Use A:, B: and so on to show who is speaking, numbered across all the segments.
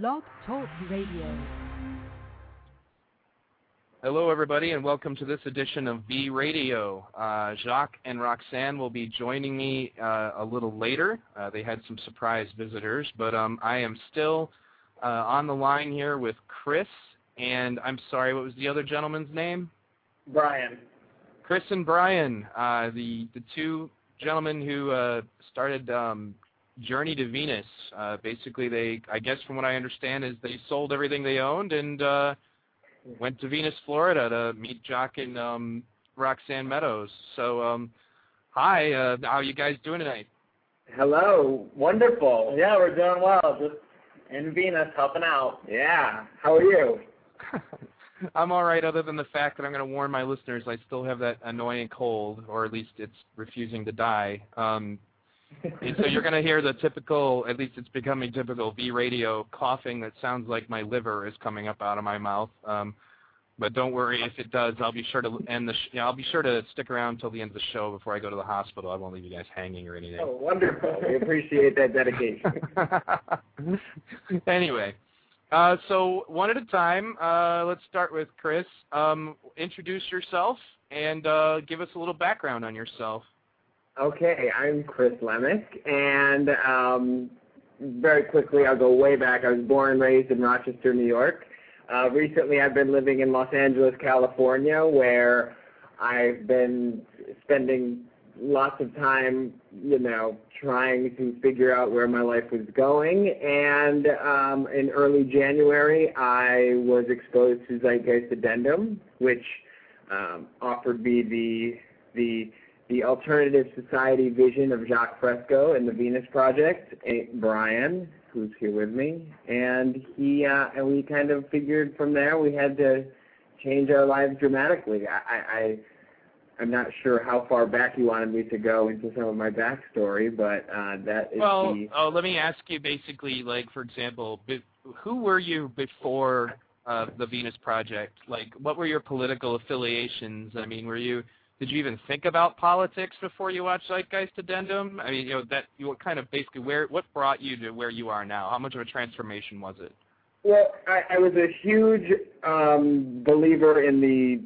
A: Blog Talk Radio.
B: Hello, everybody, and welcome to this edition of V Radio. Uh, Jacques and Roxanne will be joining me uh, a little later. Uh, they had some surprise visitors, but um, I am still uh, on the line here with Chris, and I'm sorry, what was the other gentleman's name?
C: Brian.
B: Chris and Brian, uh, the the two gentlemen who uh, started um, Journey to Venus. Uh, basically, they, I guess, from what I understand, is they sold everything they owned and uh, went to Venus, Florida, to meet Jacques and um, Roxanne Meadows. So, um, hi, uh, how are you guys doing tonight?
C: Hello. Wonderful. Yeah, we're doing well. Just in Venus, helping out. Yeah. How are you?
B: I'm all right, other than the fact that I'm going to warn my listeners I still have that annoying cold, or at least it's refusing to die. Um, so you're going to hear the typical, at least it's becoming typical V radio coughing that sounds like my liver is coming up out of my mouth. Um, but don't worry, if it does, I'll be sure to end the. Sh- yeah, I'll be sure to stick around until the end of the show before I go to the hospital. I won't leave you guys hanging or anything.
C: Oh, wonderful. We appreciate that dedication.
B: anyway, uh, so one at a time. Uh, let's start with Chris. Um, introduce yourself and uh, give us a little background on yourself.
C: Okay, I'm Chris Lemick, and um, very quickly, I'll go way back. I was born and raised in Rochester, New York. Uh, recently, I've been living in Los Angeles, California, where I've been spending lots of time, you know, trying to figure out where my life was going. And um, in early January, I was exposed to Zeitgeist Addendum, which um, offered me the the the alternative society vision of Jacques Fresco and the Venus Project. Brian, who's here with me, and he uh, and we kind of figured from there we had to change our lives dramatically. I, I I'm not sure how far back you wanted me to go into some of my backstory, but uh, that is
B: well.
C: The...
B: Oh, let me ask you basically, like for example, who were you before uh, the Venus Project? Like, what were your political affiliations? I mean, were you did you even think about politics before you watched Zeitgeist Addendum? I mean, you know that you kind of basically where what brought you to where you are now? How much of a transformation was it?
C: Well, I, I was a huge um, believer in the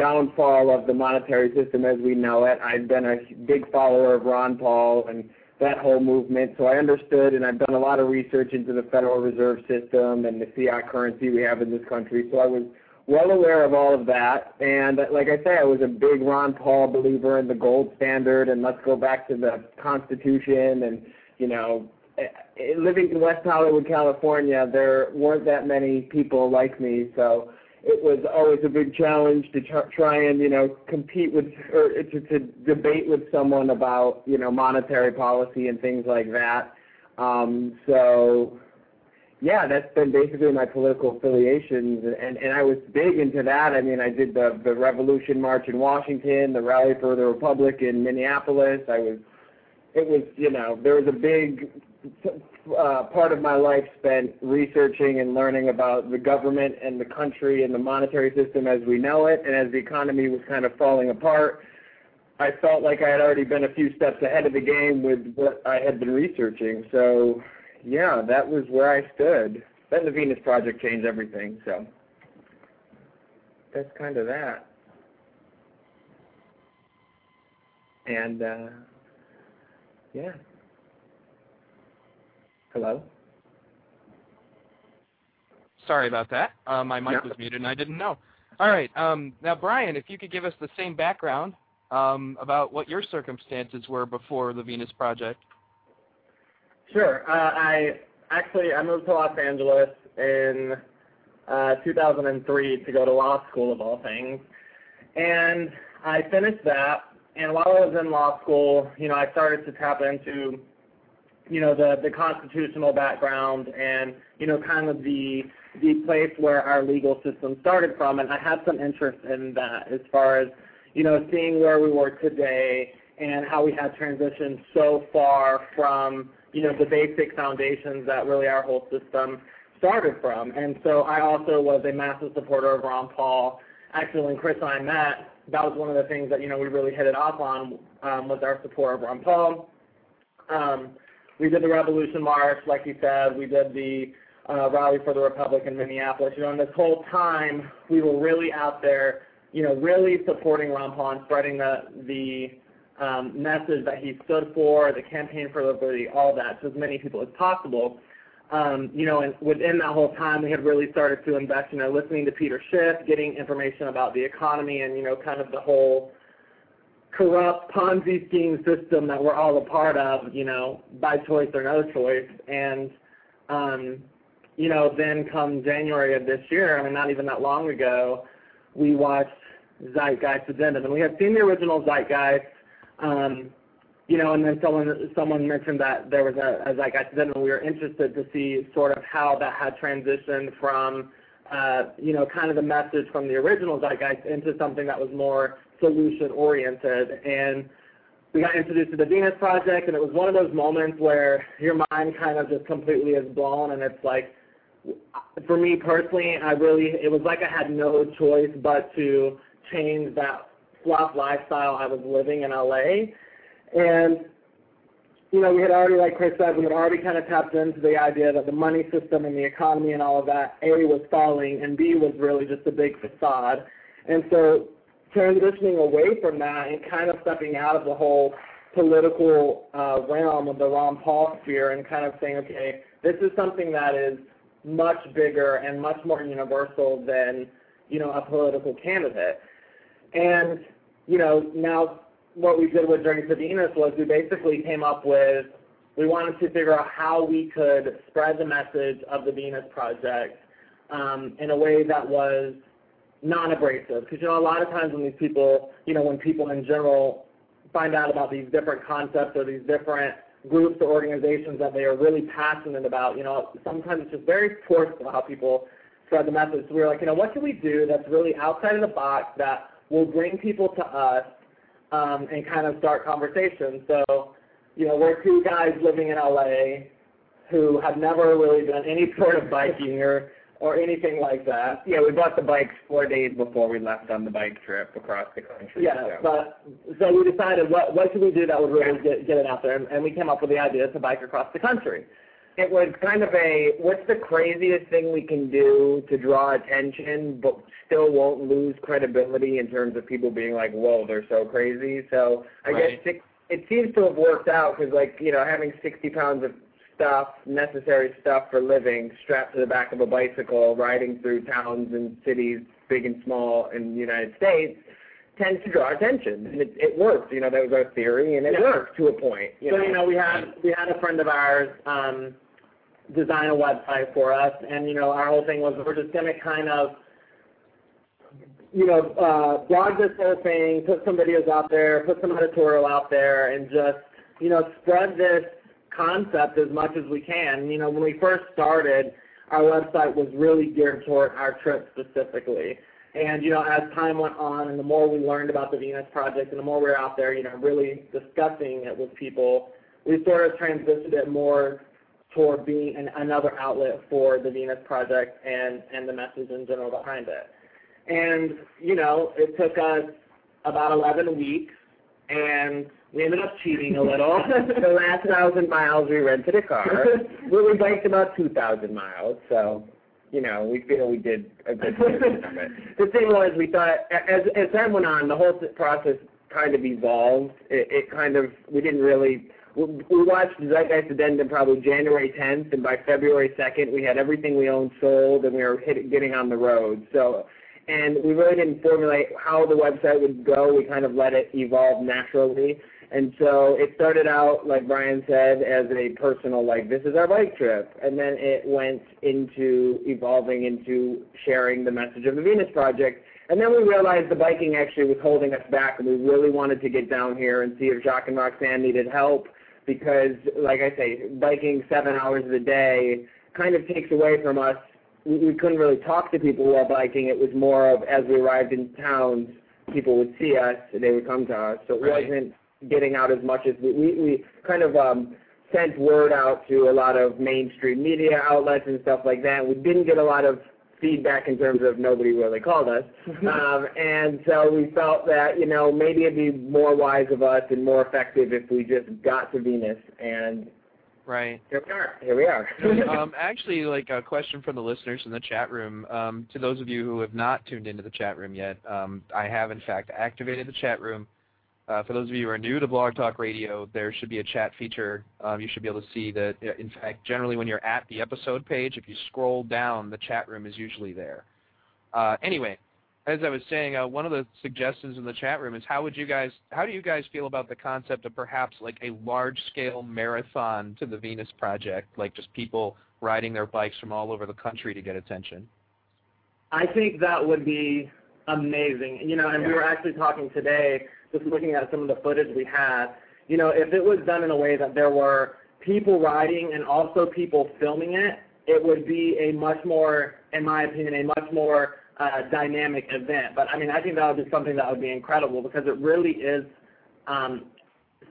C: downfall of the monetary system as we know it. I've been a big follower of Ron Paul and that whole movement, so I understood and I've done a lot of research into the Federal Reserve System and the fiat currency we have in this country. So I was well aware of all of that. And like I say, I was a big Ron Paul believer in the gold standard and let's go back to the Constitution. And, you know, eh, eh, living in West Hollywood, California, there weren't that many people like me. So it was always a big challenge to try and, you know, compete with or to, to debate with someone about, you know, monetary policy and things like that. Um, so yeah, that's been basically my political affiliations, and and I was big into that. I mean, I did the the Revolution March in Washington, the Rally for the Republic in Minneapolis. I was, it was you know there was a big uh, part of my life spent researching and learning about the government and the country and the monetary system as we know it, and as the economy was kind of falling apart. I felt like I had already been a few steps ahead of the game with what I had been researching. So yeah, that was where I stood. Then the Venus Project changed everything, so that's kind of that. And uh, yeah. Hello.
B: Sorry about that. Uh, my mic
C: no.
B: was muted and I didn't know. All right. Um, now, Brian, if you could give us the same background um, about what your circumstances were before the Venus Project.
C: Sure. Uh, I actually I moved to Los Angeles in uh, 2003 to go to law school of all things, and I finished that. And while I was in law school, you know, I started to tap into, you know, the the constitutional background and you know, kind of the the place where our legal system started from, and I had some interest in that as far as you know, seeing where we were today and how we had transitioned so far from you know, the basic foundations that really our whole system started from. And so I also was a massive supporter of Ron Paul. Actually, when Chris and I met, that was one of the things that, you know, we really hit it off on um, was our support of Ron Paul. Um, we did the Revolution March, like you said. We did the
D: uh, rally for the Republic in Minneapolis. You know, and this whole time we were really out there, you know, really supporting Ron Paul and spreading the the um, message that he stood for, the campaign for liberty, all that to as many people as possible. Um, you know, and within that whole time, we had really started to invest, you know, listening to Peter Schiff, getting information about the economy and, you know, kind of the whole corrupt Ponzi scheme system that we're all a part of, you know, by choice or no choice. And, um, you know, then come January of this year, I mean, not even that long ago, we watched Zeitgeist Addendum. And we had seen the original Zeitgeist, you know, and then someone someone mentioned that there was a, a Zeitgeist Addendum. We were interested to see sort of how that had transitioned from, uh, you know, kind of the message from the original Zeitgeist into something that was more solution oriented. And we got introduced to the Venus Project, and it was one of those moments where your mind kind of just completely is blown, and it's like, for me personally, I really, it was like I had no choice but to change that fluff lifestyle I was living in LA. And, you know, we had already, like Chris said, we had already kind of tapped into the idea that the money system and the economy and all of that, A, was falling, and B, was really just a big facade. And so transitioning away from that and kind of stepping out of the whole political uh, realm of the Ron Paul sphere and kind of saying, okay, this is something that is much bigger and much more universal than, you know, a political candidate. And, you know, now what we did with Journey to Venus was we basically came up with, we wanted to figure out how we could spread the message of the Venus Project um, in a way that was non-abrasive. Because, you know, a lot of times when these people, you know, when people in general find out about these different concepts or these different groups or organizations that they are really passionate about, you know, sometimes it's just very forceful how people spread the message. So we were like, you know, what can we do that's really outside of the box that will bring people to us um, and kind of start conversations. So, you know, we're two guys living in LA who have never really done any sort of biking or or anything like that.
C: Yeah, we bought the bikes four days before we left on the bike trip across the country.
D: Yeah, so. but so we decided what what should we do that would really get get it out there, and, and we came up with the idea to bike across the country.
C: It was kind of a what's the craziest thing we can do to draw attention, but still won't lose credibility in terms of people being like, whoa, they're so crazy. So I right. guess six, it seems to have worked out because like you know having 60 pounds of stuff, necessary stuff for living, strapped to the back of a bicycle, riding through towns and cities, big and small, in the United States, tends to draw attention, and it, it worked. You know, that was our theory, and it yeah. worked to a point.
D: You so know? you know, we had we had a friend of ours um, design a website for us, and you know, our whole thing was we're just going to kind of you know, uh, blog this whole thing, put some videos out there, put some editorial out there, and just, you know, spread this concept as much as we can. You know, when we first started, our website was really geared toward our trip specifically. And, you know, as time went on and the more we learned about the Venus Project and the more we were out there, you know, really discussing it with people, we sort of transitioned it more toward being an, another outlet for the Venus Project and, and the message in general behind it. And, you know, it took us about 11 weeks and we ended up cheating a little.
C: the last thousand miles we rented a car. we, we biked about two thousand miles, so you know we feel we did a good job of it. The thing was, we thought as as time went on, the whole process kind of evolved. It, it kind of we didn't really. We, watched Zeitgeist Addendum probably January 10th, and by February 2nd, we had everything we owned sold, and we were hit, getting on the road. So and we really didn't formulate how the website would go. We kind of let it evolve naturally. And so it started out, like Brian said, as a personal, like, this is our bike trip. And then it went into evolving into sharing the message of the Venus Project. And then we realized the biking actually was holding us back, and we really wanted to get down here and see if Jacques and Roxanne needed help because, like I say, biking seven hours a day kind of takes away from us. We, we couldn't really talk to people while biking. It was more of as we arrived in towns, people would see us and they would come to us. So it right. wasn't getting out as much as we, we, we kind of um, sent word out to a lot of mainstream media outlets and stuff like that. We didn't get a lot of feedback in terms of nobody really called us. um, and so we felt that, you know, maybe it'd be more wise of us and more effective if we just got to Venus and
B: Right.
C: Here we are. Here we are.
B: um, actually, like a question from the listeners in the chat room. Um, to those of you who have not tuned into the chat room yet, um, I have in fact activated the chat room. Uh, for those of you who are new to Blog Talk Radio, there should be a chat feature. Um, you should be able to see that. uh, In fact, generally when you're at the episode page, if you scroll down, the chat room is usually there. Uh, anyway, as I was saying, uh, one of the suggestions in the chat room is how would you guys, how do you guys feel about the concept of perhaps like a large-scale marathon to the Venus Project, like just people riding their bikes from all over the country to get attention?
D: I think that would be amazing. You know, and we were actually talking today, just looking at some of the footage we had. You know, if it was done in a way that there were people riding and also people filming it, it would be a much more, in my opinion, a much more uh, dynamic event. But I mean, I think that would be something that would be incredible because it really is um,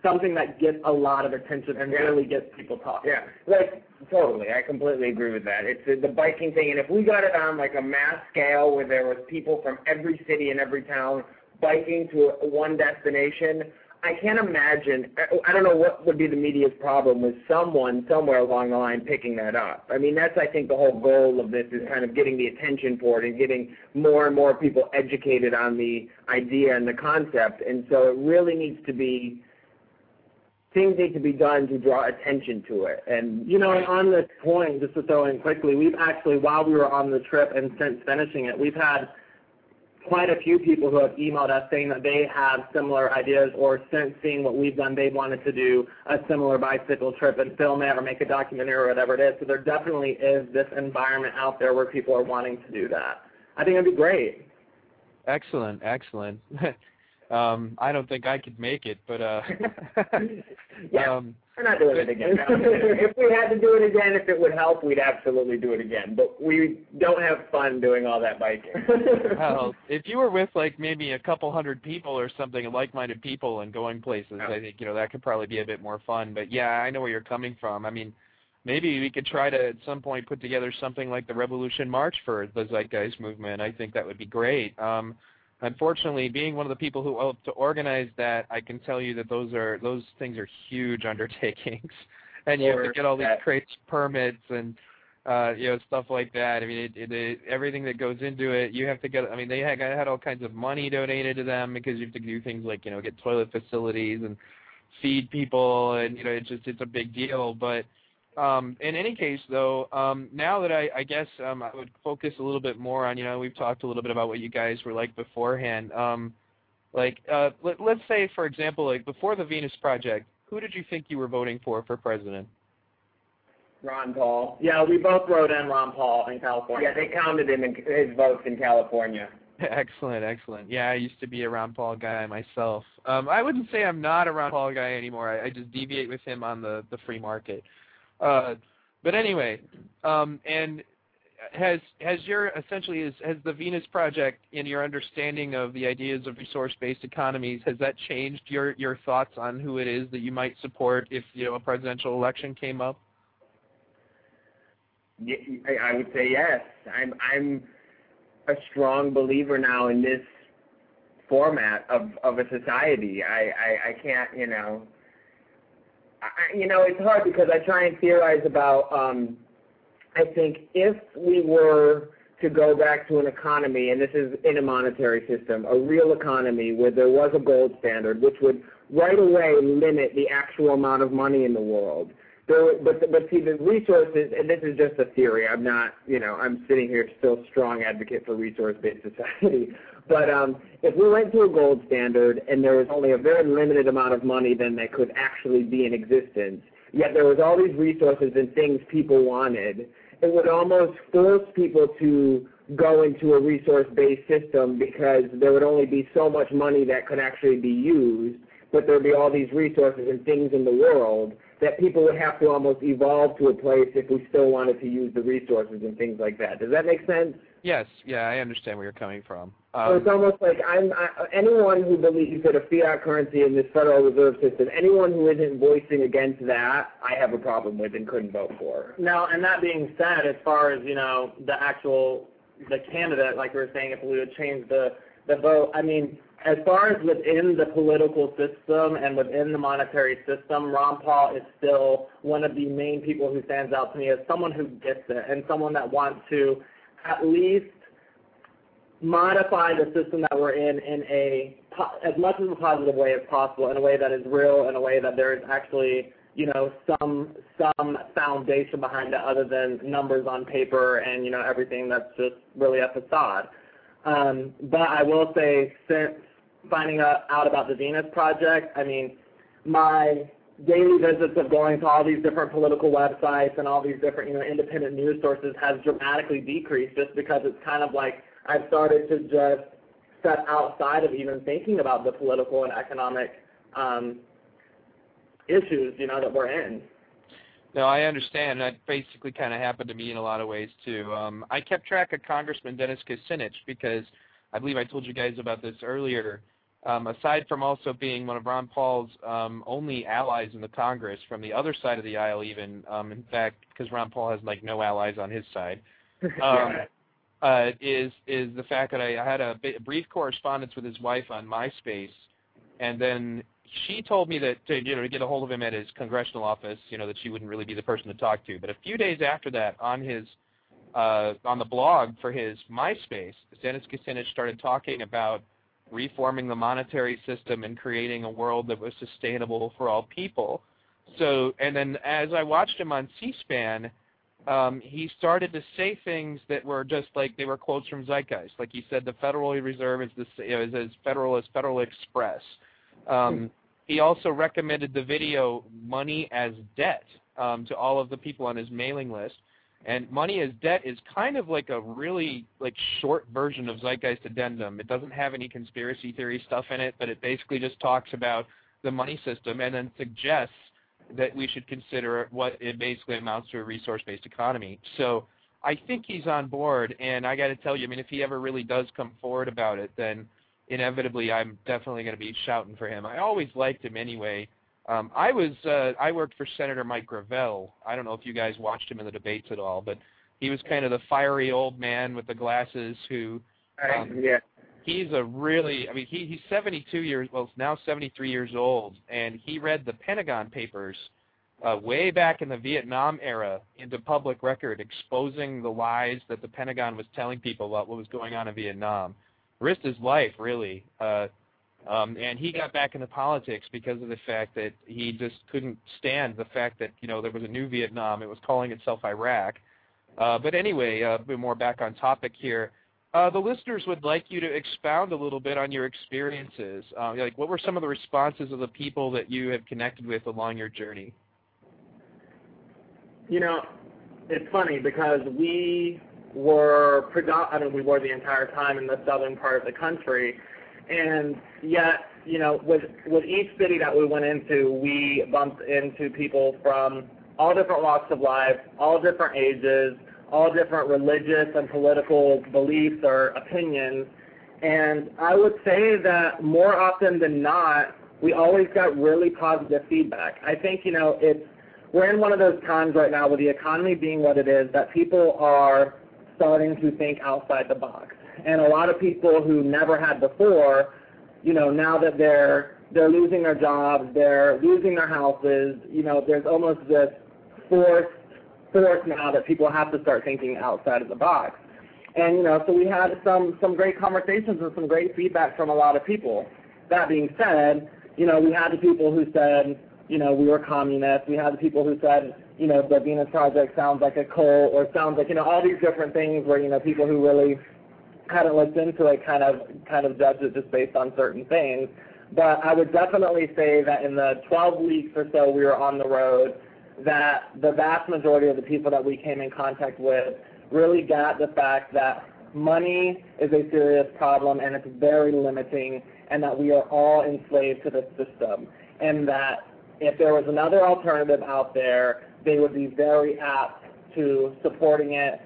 D: something that gets a lot of attention and really gets people talking.
C: Yeah, like totally. I completely agree with that. It's uh, the biking thing, and if we got it on like a mass scale where there was people from every city and every town biking to one destination, I can't imagine. I- don't know what would be the media's problem with someone somewhere along the line picking that up. I mean, that's I think the whole goal of this is kind of getting the attention for it and getting more and more people educated on the idea and the concept. And so it really needs to be things need to be done to draw attention to it. And
D: You know, on this point, just to throw in quickly, we've actually, while we were on the trip and since finishing it, we've had quite a few people who have emailed us saying that they have similar ideas or since seeing what we've done, they wanted to do a similar bicycle trip and film it or make a documentary or whatever it is. So there definitely is this environment out there where people are wanting to do that. I think it'd be great.
B: Excellent, excellent. um, I don't think I could make it, but uh,
C: Yeah.
B: um,
C: we're not doing it again. if we had to do it again, if it would help, we'd absolutely do it again. But we don't have fun doing all that biking.
B: well, if you were with like maybe a couple hundred people or something, like-minded people, and going places. I think you know that could probably be a bit more fun. But yeah, I know where you're coming from. I mean, maybe we could try to at some point put together something like the Revolution March for the Zeitgeist movement. I think that would be great. Um, unfortunately, being one of the people who helped to organize that, I can tell you that those are those things are huge undertakings, and you have to get all these crates permits and uh, you know, stuff like that. I mean, it, it, it, everything that goes into it, you have to get. I mean, they had, had all kinds of money donated to them because you have to do things like, you know, get toilet facilities and feed people, and you know, it's just it's a big deal. But um, in any case, though, um, now that I, I guess um, I would focus a little bit more on, you know, we've talked a little bit about what you guys were like beforehand. Um, like, uh, let, let's say, for example, like before the Venus Project, who did you think you were voting for for president?
C: Ron Paul.
D: Yeah, we both wrote in Ron Paul in California.
C: Yeah, they counted him in his votes in California.
B: Excellent, excellent. Yeah, I used to be a Ron Paul guy myself. Um, I wouldn't say I'm not a Ron Paul guy anymore. I, I just deviate with him on the the free market. Uh, but anyway, um, and has has your essentially has the Venus Project in your understanding of the ideas of resource-based economies has that changed your your thoughts on who it is that you might support if you know a presidential election came up?
C: I would say yes. I'm I'm a strong believer now in this format of of a society. I I, I can't you know. I, you know, it's hard because I try and theorize about. Um, I think if we were to go back to an economy, and this is in a monetary system, a real economy where there was a gold standard, which would right away limit the actual amount of money in the world. There, but but see the resources, and this is just a theory. I'm not, you know, I'm sitting here still strong advocate for resource-based society. But um, if we went to a gold standard and there was only a very limited amount of money then that could actually be in existence, yet there was all these resources and things people wanted, it would almost force people to go into a resource-based system because there would only be so much money that could actually be used, but there would be all these resources and things in the world that people would have to almost evolve to a place if we still wanted to use the resources and things like that. Does that make sense?
B: Yes, yeah, I understand where you're coming from.
C: So
B: Um,
C: it's almost like I'm I, anyone who believes that a fiat currency in this Federal Reserve System, anyone who isn't voicing against that, I have a problem with and couldn't vote for.
D: Now, and that being said, as far as you know, the actual the candidate, like we were saying, if we would change the the vote. I mean, as far as within the political system and within the monetary system, Ron Paul is still one of the main people who stands out to me as someone who gets it and someone that wants to at least modify the system that we're in in a as much as a positive way as possible, in a way that is real, in a way that there is actually you know some some foundation behind it other than numbers on paper and you know everything that's just really a facade. Um, but I will say, since finding out about the Venus Project, I mean, my daily visits of going to all these different political websites and all these different, you know, independent news sources has dramatically decreased just because it's kind of like I've started to just step outside of even thinking about the political and economic um, issues, you know, that we're in.
B: No, I understand. That basically kind of happened to me in a lot of ways too. Um, I kept track of Congressman Dennis Kucinich because I believe I told you guys about this earlier. Um, aside from also being one of Ron Paul's um, only allies in the Congress, from the other side of the aisle, even um, in fact, because Ron Paul has like no allies on his side, um, uh, is is the fact that I, I had a, b- brief correspondence with his wife on MySpace, and then she told me that to, you know to get a hold of him at his congressional office, you know that she wouldn't really be the person to talk to. But a few days after that, on his uh, on the blog for his MySpace, Dennis Kucinich started talking about reforming the monetary system and creating a world that was sustainable for all people. So, and then as I watched him on C-SPAN, um, he started to say things that were just like they were quotes from Zeitgeist. Like he said, the Federal Reserve is, the, is as federal as Federal Express. Um, he also recommended the video "Money as Debt" um, to all of the people on his mailing list. And Money as Debt is kind of like a really like short version of Zeitgeist Addendum. It doesn't have any conspiracy theory stuff in it, but it basically just talks about the money system and then suggests that we should consider what it basically amounts to a resource-based economy. So I think he's on board, and I got to tell you, I mean, if he ever really does come forward about it, then inevitably I'm definitely going to be shouting for him. I always liked him anyway. Um, I was uh, I worked for Senator Mike Gravel. I don't know if you guys watched him in the debates at all, but he was kind of the fiery old man with the glasses who.
C: Um, yeah.
B: He's a really, I mean, he he's 72 years, well, now 73 years old, and he read the Pentagon Papers uh, way back in the Vietnam era into public record, exposing the lies that the Pentagon was telling people about what was going on in Vietnam. Risked his life, really. Uh, um, and he got back into politics because of the fact that he just couldn't stand the fact that you know there was a new Vietnam. It was calling itself Iraq. Uh, but anyway, uh, more back on topic here. Uh, the listeners would like you to expound a little bit on your experiences. Uh, like, what were some of the responses of the people that you have connected with along your journey?
D: You know, it's funny because we were I mean, we were the entire time in the southern part of the country, and yet, you know, with with each city that we went into, we bumped into people from all different walks of life, all different ages, all different religious and political beliefs or opinions. And I would say that more often than not, we always got really positive feedback. I think, you know, it's we're in one of those times right now with the economy being what it is that people are starting to think outside the box and a lot of people who never had before, you know, now that they're they're losing their jobs, they're losing their houses, you know, there's almost this force force now that people have to start thinking outside of the box. And you know, so we had some some great conversations and some great feedback from a lot of people. That being said, you know, we had the people who said, you know, we were communists. We had the people who said, you know, the Venus Project sounds like a cult or sounds like, you know, all these different things where, you know, people who really hadn't looked into it kind of kind of judged it just based on certain things. But I would definitely say that in the 12 weeks or so we were on the road, that the vast majority of the people that we came in contact with really got the fact that money is a serious problem and it's very limiting and that we are all enslaved to the system and that if there was another alternative out there, they would be very apt to supporting it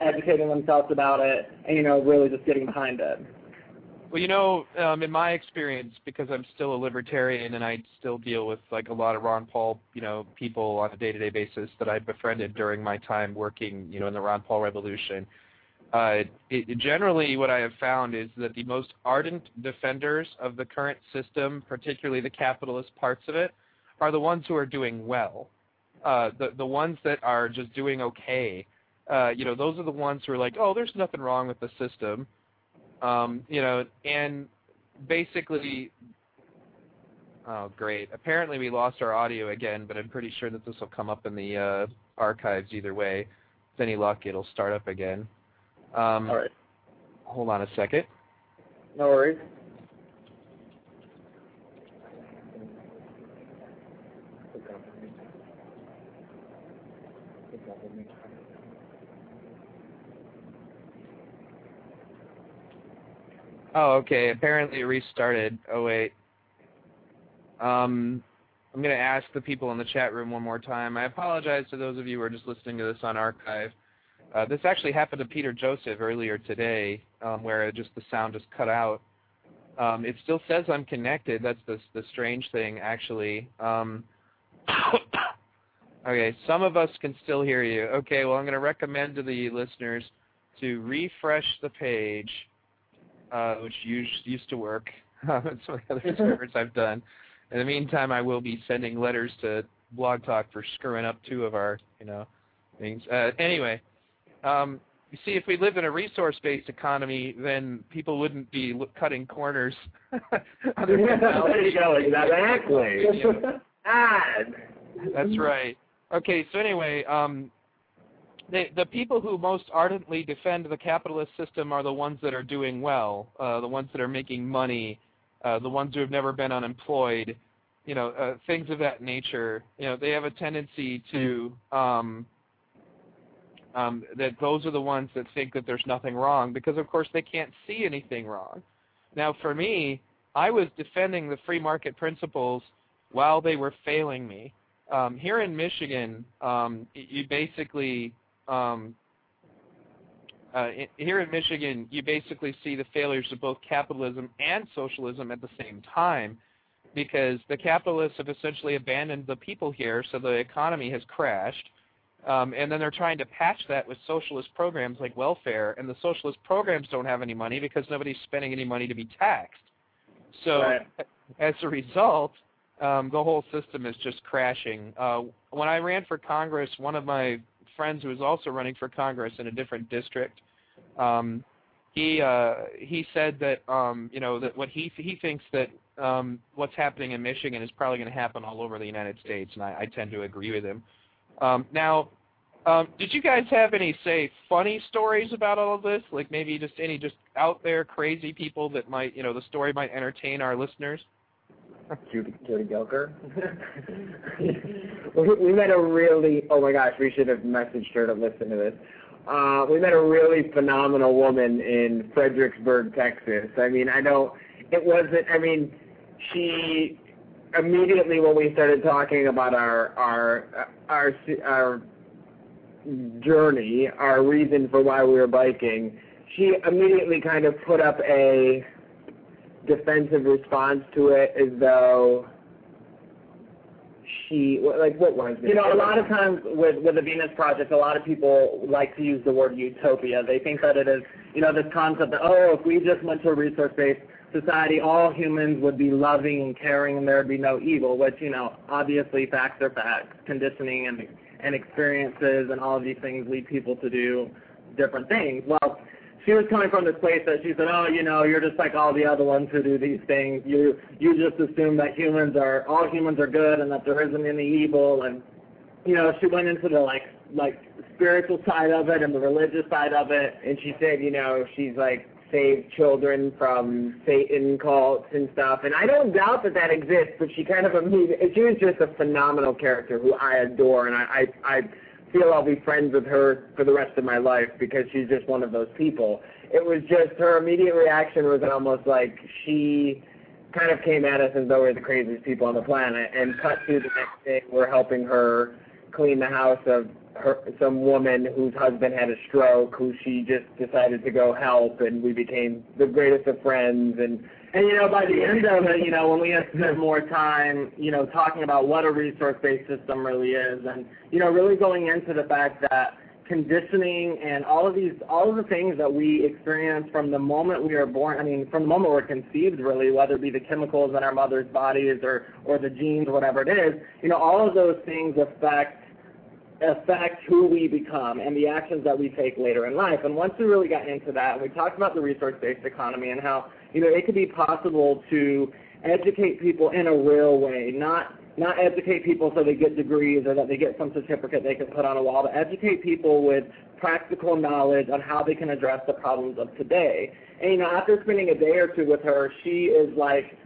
D: educating themselves about it, and you know, really just getting behind it.
B: Well, you know, um, in my experience, because I'm still a libertarian and I still deal with like a lot of Ron Paul, you know, people on a day-to-day basis that I befriended during my time working, you know, in the Ron Paul Revolution. uh, it, generally, what I have found is that the most ardent defenders of the current system, particularly the capitalist parts of it, are the ones who are doing well. Uh, the the ones that are just doing okay, uh, you know, those are the ones who are like, oh, there's nothing wrong with the system, um, you know, and basically, oh, great. Apparently, we lost our audio again, but I'm pretty sure that this will come up in the uh, archives either way. With any luck, it'll start up again. Um,
D: All right.
B: Hold on a second.
D: No worries.
B: Oh, okay. Apparently it restarted. Oh, wait. Um, I'm going to ask the people in the chat room one more time. I apologize to those of you who are just listening to this on archive. Uh, this actually happened to Peter Joseph earlier today, um, where just the sound just cut out. Um, it still says I'm connected. That's the, the strange thing, actually. Um, okay, some of us can still hear you. Okay, well, I'm going to recommend to the listeners to refresh the page, uh, which used, used to work. That's some of the other servers I've done. In the meantime, I will be sending letters to Blog Talk for screwing up two of our, you know, things. Uh, anyway, um, you see, if we lived in a resource-based economy, then people wouldn't be cutting corners.
C: there you go, exactly.
B: God. That's right. Okay, so anyway, um, the, the people who most ardently defend the capitalist system are the ones that are doing well, uh, the ones that are making money, uh, the ones who have never been unemployed, you know, uh, things of that nature. You know, they have a tendency to um, um, that those are the ones that think that there's nothing wrong because, of course, they can't see anything wrong. Now, for me, I was defending the free market principles while they were failing me. Um, here in Michigan, um, you basically um, uh, here in Michigan, you basically see the failures of both capitalism and socialism at the same time because the capitalists have essentially abandoned the people here, so the economy has crashed. Um, and then they're trying to patch that with socialist programs like welfare, and the socialist programs don't have any money because nobody's spending any money to be taxed. So
D: right.
B: as a result, um, the whole system is just crashing. Uh, when I ran for Congress, one of my friends who was also running for Congress in a different district, um, he uh, he said that um, you know that what he he thinks that um, what's happening in Michigan is probably going to happen all over the United States, and I, I tend to agree with him. Um, now, um, did you guys have any, say, funny stories about all of this? Like maybe just any just out there crazy people that might, you know, the story might entertain our listeners?
C: Judy, Judy Gelker. we met a really, oh my gosh, we should have messaged her to listen to this. Uh, we met a really phenomenal woman in Fredericksburg, Texas. I mean, I don't, it wasn't, I mean, she immediately when we started talking about our our our our journey, our reason for why we were biking, she immediately kind of put up a defensive response to it as though she like what was it?
D: You know, a lot of times with with the Venus Project, a lot of people like to use the word utopia. They think that it is, you know, this concept that oh, if we just went to a resource-based society, all humans would be loving and caring, and there would be no evil. Which you know, obviously, facts are facts. Conditioning and and experiences and all of these things lead people to do different things. Well, she was coming from this place that she said, oh, you know, you're just like all the other ones who do these things. You you just assume that humans are all humans are good and that there isn't any evil. And you know, she went into the like like spiritual side of it and the religious side of it.
C: And she said, you know, she's like save children from Satan cults and stuff. And I don't doubt that that exists, but she kind of immediately, she was just a phenomenal character who I adore, and I, I, I feel I'll be friends with her for the rest of my life because she's just one of those people. It was just her immediate reaction was almost like she kind of came at us as though we're the craziest people on the planet, and cut to the next day we're helping her clean the house of her, some woman whose husband had a stroke, who she just decided to go help, and we became the greatest of friends. And
D: and you know, by the end of it, you know, when we had spent more time, you know, talking about what a resource-based system really is, and you know, really going into the fact that conditioning and all of these all of the things that we experience from the moment we are born I mean from the moment we're conceived really whether it be the chemicals in our mother's bodies or or the genes whatever it is you know all of those things affect affect who we become and the actions that we take later in life and once we really got into that we talked about the resource based economy and how you know it could be possible to educate people in a real way not not educate people so they get degrees or that they get some certificate they can put on a wall, but educate people with practical knowledge on how they can address the problems of today. And you know, after spending a day or two with her, she is like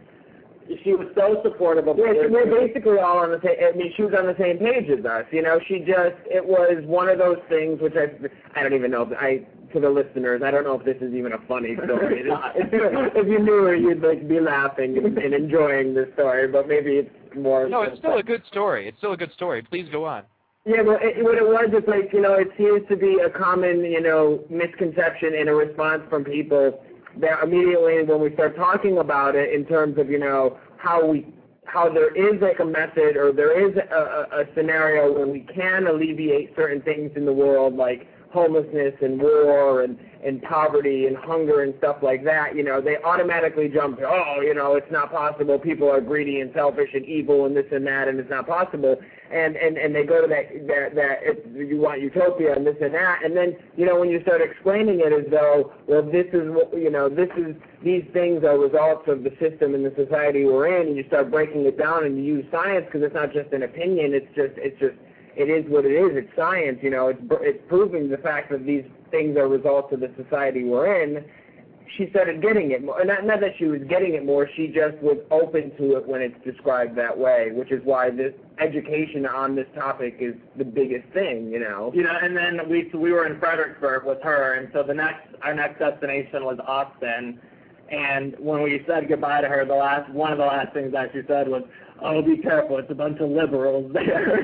D: she was so supportive of
C: yeah, we're basically all on the same I mean she was on the same page as us. You know, she just it was one of those things which I I don't even know if I to the listeners, I don't know if this is even a funny story. if you knew her, you'd like be laughing and, and enjoying the story, but maybe it's more.
B: No, it's still a good story. It's still a good story. Please go on.
C: Yeah, well, it, what it was is like you know, it seems to be a common you know misconception and a response from people that immediately when we start talking about it in terms of you know how we how there is like a method or there is a, a, a scenario where we can alleviate certain things in the world like homelessness and war and and poverty and hunger and stuff like that, you know, they automatically jump oh, you know, it's not possible. People are greedy and selfish and evil and this and that, and it's not possible. And and and they go to that that that if you want utopia and this and that, and then you know when you start explaining it as though, well, this is what you know, this is these things are results of the system and the society we're in, and you start breaking it down and you use science because it's not just an opinion, it's just it's just it is what it is. It's science, you know. It's it's proving the fact that these things are results of the society we're in. She started getting it more. Not, not that she was getting it more. She just was open to it when it's described that way, which is why this education on this topic is the biggest thing, you know.
D: You know, and then we so we were in Fredericksburg with her, and so the next our next destination was Austin. And when we said goodbye to her, the last one of the last things that she said was, oh, be careful, it's a bunch of liberals there.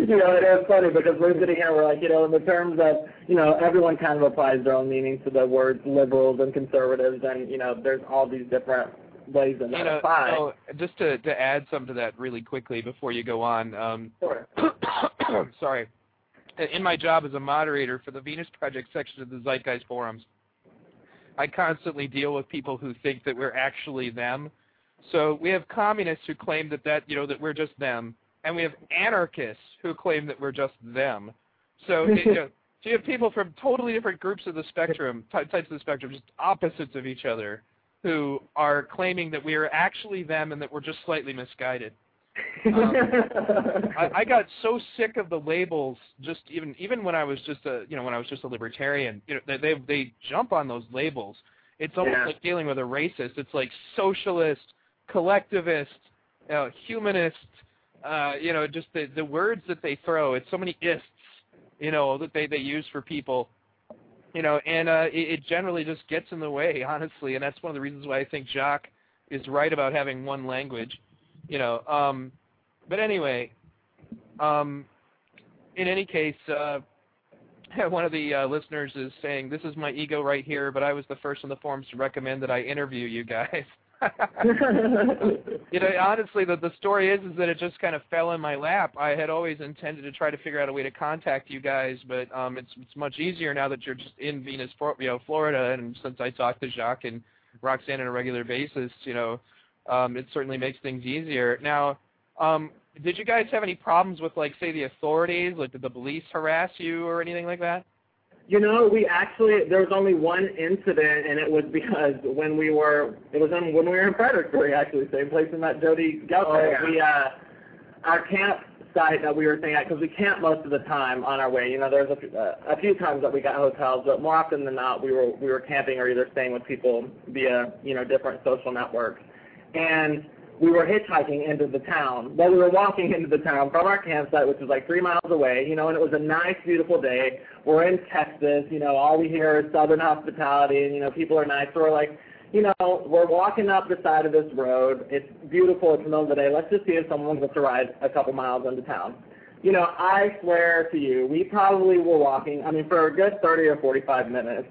D: you know, it is funny because we're sitting here, we're like, you know, in the terms of, you know, everyone kind of applies their own meaning to the words liberals and conservatives, and, you know, there's all these different ways that
B: you know,
D: apply.
B: So just to, to add some to that really quickly before you go on. Um,
D: sure.
B: sorry. In my job as a moderator for the Venus Project section of the Zeitgeist forums, I constantly deal with people who think that we're actually them so we have communists who claim that that you know that we're just them, and we have anarchists who claim that we're just them. So you know, so you have people from totally different groups of the spectrum, types of the spectrum, just opposites of each other, who are claiming that we are actually them and that we're just slightly misguided. um, I, I got so sick of the labels. Just even even when I was just a you know when I was just a libertarian, you know they they, they jump on those labels. It's almost
D: Yeah.
B: like dealing with a racist. It's like socialist, collectivist, uh, humanist. Uh, you know, just the the words that they throw. It's so many ists. You know that they they use for people. You know, and uh, it, it generally just gets in the way, honestly. And that's one of the reasons why I think Jacques is right about having one language. You know, um, but anyway, um, in any case, uh, one of the uh, listeners is saying, "This is my ego right here," but I was the first on the forums to recommend that I interview you guys. you know, honestly, the the story is is that it just kind of fell in my lap. I had always intended to try to figure out a way to contact you guys, but um, it's it's much easier now that you're just in Venus, you know, Florida, and since I talk to Jacques and Roxanne on a regular basis, you know, um, it certainly makes things easier. Now, um, did you guys have any problems with, like, say, the authorities? Like, did the police harass you or anything like that?
D: You know, we actually there was only one incident, and it was because when we were it was on when we were in Fredericksburg, actually, same place in that Jody Gaucho.
C: Oh, yeah.
D: We uh, our camp site that we were staying at because we camp most of the time on our way. You know, there's a, uh, a few times that we got hotels, but more often than not, we were we were camping or either staying with people via you know different social networks, and we were hitchhiking into the town. Well, we were walking into the town from our campsite, which was like three miles away, you know, and it was a nice, beautiful day. We're in Texas, you know, all we hear is Southern hospitality, and, you know, people are nice. So we're like, you know, we're walking up the side of this road. It's beautiful. It's the middle of the day. Let's just see if someone wants to ride a couple miles into town. You know, I swear to you, we probably were walking, I mean, for a good 30 or 45 minutes,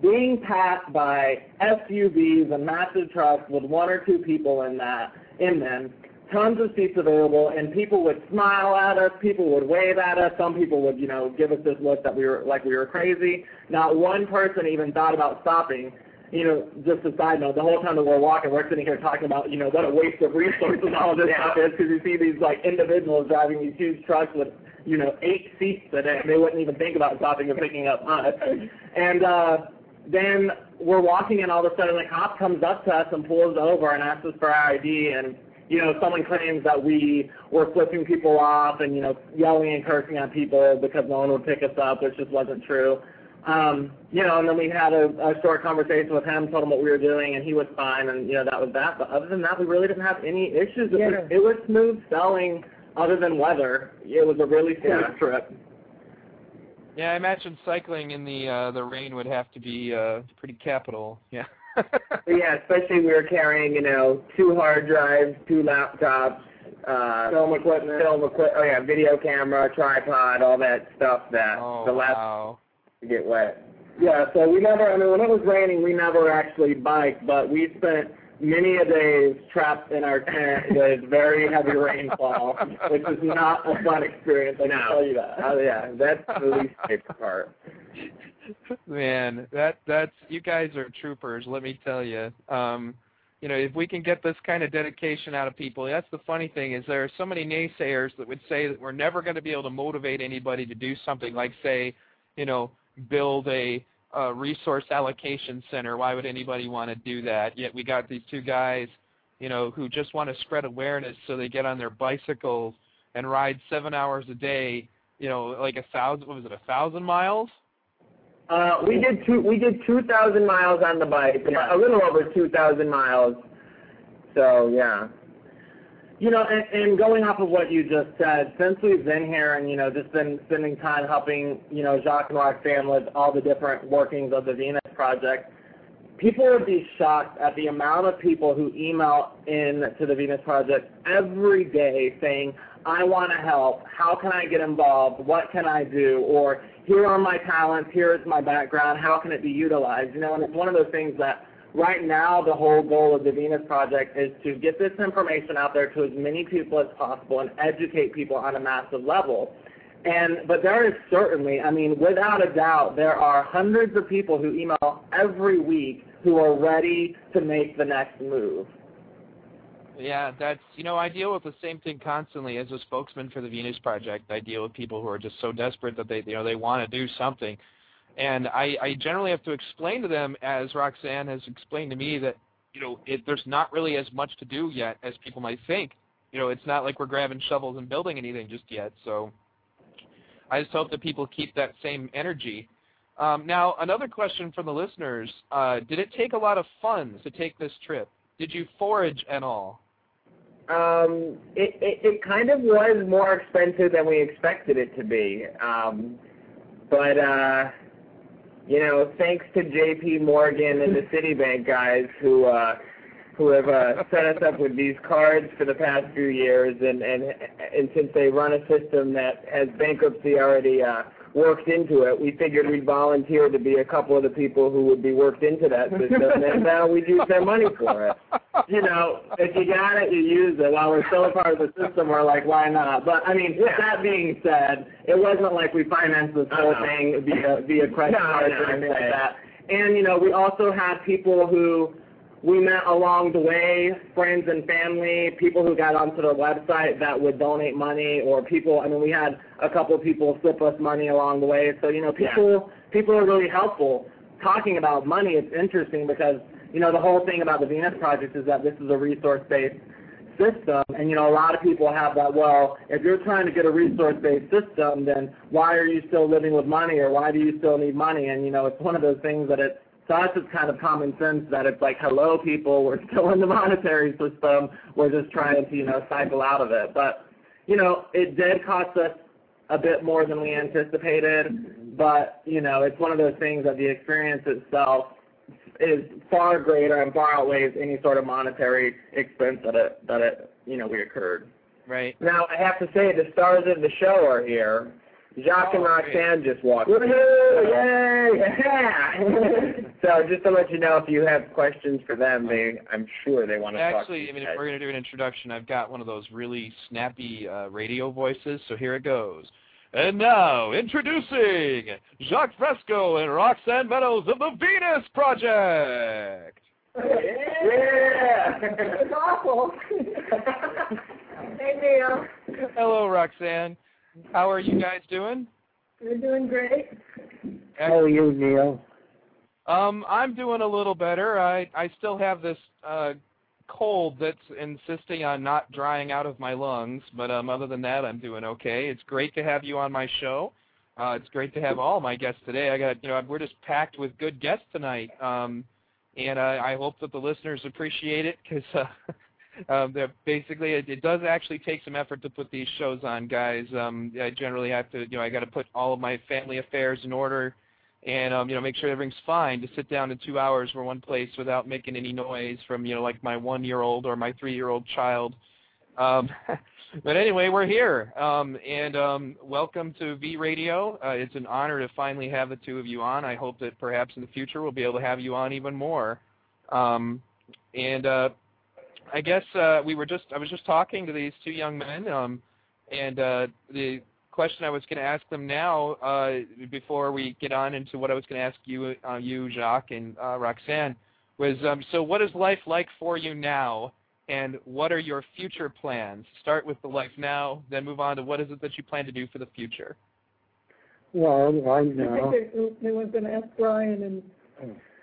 D: being passed by SUVs and massive trucks with one or two people in that in them, tons of seats available, and people would smile at us, people would wave at us, some people would, you know, give us this look that we were like we were crazy. Not one person even thought about stopping. You know, just a side note, the whole time that we're walking, we're sitting here talking about, you know, what a waste of resources all this stuff is, because you see these like individuals driving these huge trucks with, you know, eight seats in it, and they wouldn't even think about stopping and picking up us. And uh, then we're walking, and all of a sudden the cop comes up to us and pulls over and asks us for our ID, and you know, someone claims that we were flipping people off and, you know, yelling and cursing at people because no one would pick us up, which just wasn't true. Um, you know, and then we had a, a short conversation with him, told him what we were doing, and he was fine, and, you know, that was that. But other than that, we really didn't have any issues. It,
C: Yeah.
D: was, it was smooth sailing other than weather. It was a really smooth
C: Yeah.
D: trip.
B: Yeah, I imagine cycling in the uh, the rain would have to be uh, pretty capital. Yeah.
C: Yeah, especially we were carrying, you know, two hard drives, two laptops, uh,
D: Film equipment.
C: film equipment, oh yeah, video camera, tripod, all that stuff that
B: oh
C: the last
B: wow.
C: would get wet.
D: Yeah, so we never, I mean, when it was raining, we never actually biked, but we spent many a days trapped in our tent with very heavy rainfall, which is not a fun experience, I can
C: No.
D: tell you that.
C: Oh yeah, that's the least favorite part.
B: Man, that that's you guys are troopers. Let me tell you. Um, you know, if we can get this kind of dedication out of people, that's the funny thing is there are so many naysayers that would say that we're never going to be able to motivate anybody to do something like, say, you know, build a, a resource allocation center. Why would anybody want to do that? Yet we got these two guys, you know, who just want to spread awareness, so they get on their bicycles and ride seven hours a day. You know, like a thousand. What was it? A thousand miles?
C: Uh, we did two. We did two thousand miles on the bike,
D: Yeah.
C: a little over two thousand miles. So yeah,
D: You know, and, and going off of what you just said, since we've been here and, you know, just been spending time helping, you know, Jacques and Roxanne with all the different workings of the Venus Project, people would be shocked at the amount of people who email in to the Venus Project every day saying, I want to help. How can I get involved? What can I do? Or here are my talents. Here is my background. How can it be utilized? You know, and it's one of those things that right now the whole goal of the Venus Project is to get this information out there to as many people as possible and educate people on a massive level. And but there is certainly, I mean, without a doubt, there are hundreds of people who email every week who are ready to make the next move.
B: Yeah, that's you know I deal with the same thing constantly as a spokesman for the Venus Project. I deal with people who are just so desperate that they you know they want to do something, and I, I generally have to explain to them, as Roxanne has explained to me, that you know it, there's not really as much to do yet as people might think. You know, it's not like we're grabbing shovels and building anything just yet. So I just hope that people keep that same energy. Um, now, another question from the listeners: uh, Did it take a lot of funds to take this trip? Did you forage at all?
C: um, it, it it kind of was more expensive than we expected it to be. Um, but uh, you know, thanks to J.P. Morgan and the Citibank guys who uh, who have uh, set us up with these cards for the past few years, and and and since they run a system that has bankruptcy already uh, worked into it, we figured we'd volunteer to be a couple of the people who would be worked into that system, and now we'd use their money for it.
D: you know, if you got it, you use it. While we're still a part of the system, we're like, why not? But I mean,
C: Yeah.
D: that being said, it wasn't like we financed this whole thing via via credit
C: No,
D: cards
C: no,
D: or anything like that. And you know, we also had people who we met along the way, friends and family, people who got onto the website that would donate money, or people. I mean, we had a couple of people slip us money along the way. So you know, people people are really helpful. Talking about money, it's interesting because you know the whole thing about the Venus Project is that this is a resource-based system, and you know a lot of people have that. Well, if you're trying to get a resource-based system, then why are you still living with money, or why do you still need money? And you know, it's one of those things that it's to us it's kind of common sense that it's like, hello, people, we're still in the monetary system. We're just trying to you know cycle out of it. But you know, it did cost us a bit more than we anticipated, but you know, it's one of those things that the experience itself is far greater and far outweighs any sort of monetary expense that it that it you know we incurred.
B: Right.
C: Now I have to say the stars of the show are here. Jacques and
B: Oh,
C: Roxanne just walked.
D: Woohoo!
C: Yay! Yeah. so just to let you know, if you have questions for them, they, I'm sure they want to talk to
B: Actually, I mean,
C: guys.
B: if we're going to do an introduction, I've got one of those really snappy uh, radio voices, so here it goes. And now, introducing Jacques Fresco and Roxanne Meadows of the Venus Project.
C: Yeah!
E: It's awful. hey, Neil.
B: Hello, Roxanne. How are you guys doing?
E: You're doing great.
F: How are you, Neil?
B: Um, I'm doing a little better. I I still have this uh, cold that's insisting on not drying out of my lungs, but um, other than that, I'm doing okay. It's great to have you on my show. Uh, it's great to have all my guests today. I got you know we're just packed with good guests tonight, um, and uh, I hope that the listeners appreciate it because. Uh, um, basically, it, it does actually take some effort to put these shows on, guys. Um, I generally have to, you know, I got to put all of my family affairs in order, and um, you know, make sure everything's fine. To sit down in two hours for one place without making any noise from, you know, like my one-year-old or my three-year-old child. Um, but anyway, we're here, um, and um, welcome to V Radio. Uh, it's an honor to finally have the two of you on. I hope that perhaps in the future we'll be able to have you on even more. Um, and uh, I guess uh, we were just I was just talking to these two young men, um, and uh, the question I was going to ask them now, uh, before we get on into what I was going to ask you, uh, you Jacques and uh, Roxanne, was um, so what is life like for you now, and what are your future plans? Start with the life now, then move on to what is it that you plan to do for the future.
F: Well, right
E: I
F: now,
E: think they, they were going to ask Brian and,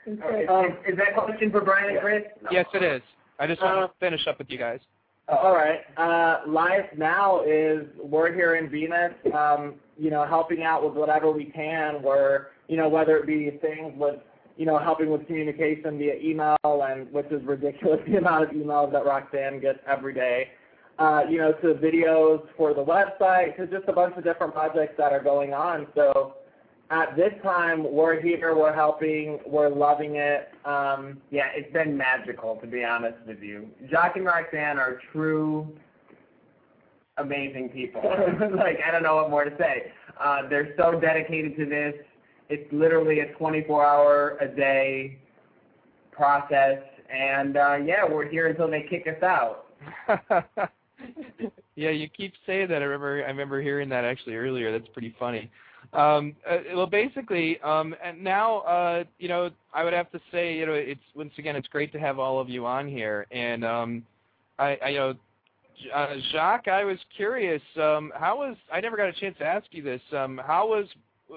E: and say,
C: Um, is that question for Brian and Chris?
B: Yes, it is. I just want
D: Uh,
B: to finish up with you guys.
D: All right. Uh, life now is we're here in Venus, um, you know, helping out with whatever we can. We're, you know, whether it be things with, you know, helping with communication via email, and which is ridiculous the amount of emails that Roxanne gets every day. Uh, you know, to videos for the website, to just a bunch of different projects that are going on. So at this time, we're here, we're helping, we're loving it. Um,
C: Yeah, it's been magical, to be honest with you. Jacques and Roxanne are true amazing people. like, I don't know what more to say. Uh, they're so dedicated to this. It's literally a 24-hour a day process. And, uh, yeah, we're here until they kick us out.
B: yeah, you keep saying that. I remember I remember hearing that actually earlier. That's pretty funny. Um, uh, well, basically, um, and now uh, you know I would have to say you know it's once again it's great to have all of you on here, and um, I, I you know uh, Jacques, I was curious. Um, how was I never got a chance to ask you this? Um, how was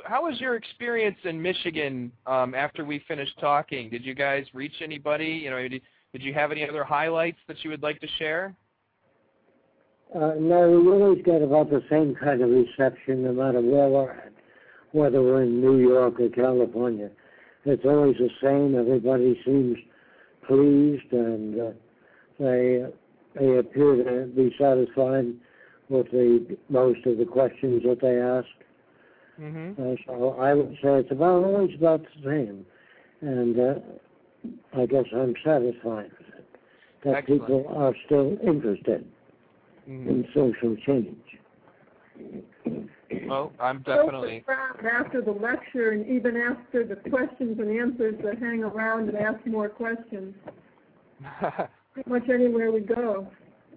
B: how was your experience in Michigan um, after we finished talking? Did you guys reach anybody? You know, did, did you have any other highlights that you would like to share?
F: uh, no, we always get about the same kind of reception no matter where we're at, whether we're in New York or California. It's always the same. Everybody seems pleased and uh, they they appear to be satisfied with the most of the questions that they ask.
B: Mm-hmm.
F: Uh, so I would say it's about always about the same, and uh, I guess I'm satisfied with it. That
B: Excellent.
F: people are still interested
B: hmm
F: in social change.
B: Well, I'm definitely.
E: after the lecture and even after the questions and answers that hang around and ask more questions. Pretty much anywhere we go.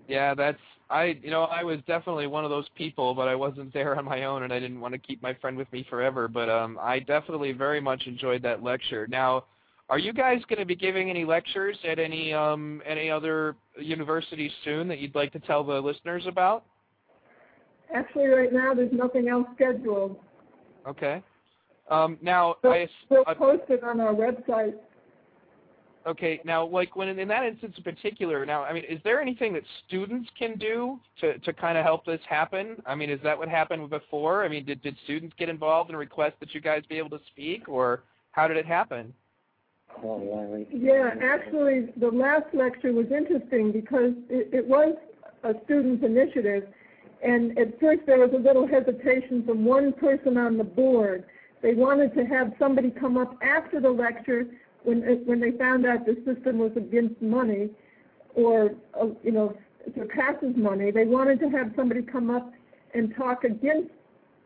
B: yeah, that's I. You know, I was definitely one of those people, but I wasn't there on my own, and I didn't want to keep my friend with me forever. But um, I definitely very much enjoyed that lecture. Now, are you guys going to be giving any lectures at any um any other universities soon that you'd like to tell the listeners about?
E: Actually, right now, there's nothing else scheduled.
B: Okay. Um, now,
E: So
B: I,
E: we'll post it on our website.
B: Okay, now, like when in that instance in particular, now, I mean, is there anything that students can do to to kind of help this happen? I mean, is that what happened before? I mean, did did students get involved and request that you guys be able to speak, or how did it happen?
E: Yeah, actually, the last lecture was interesting because it, it was a student's initiative, and at first there was a little hesitation from one person on the board. They wanted to have somebody come up after the lecture when when they found out the system was against money, or uh, you know surpasses money. They wanted to have somebody come up and talk against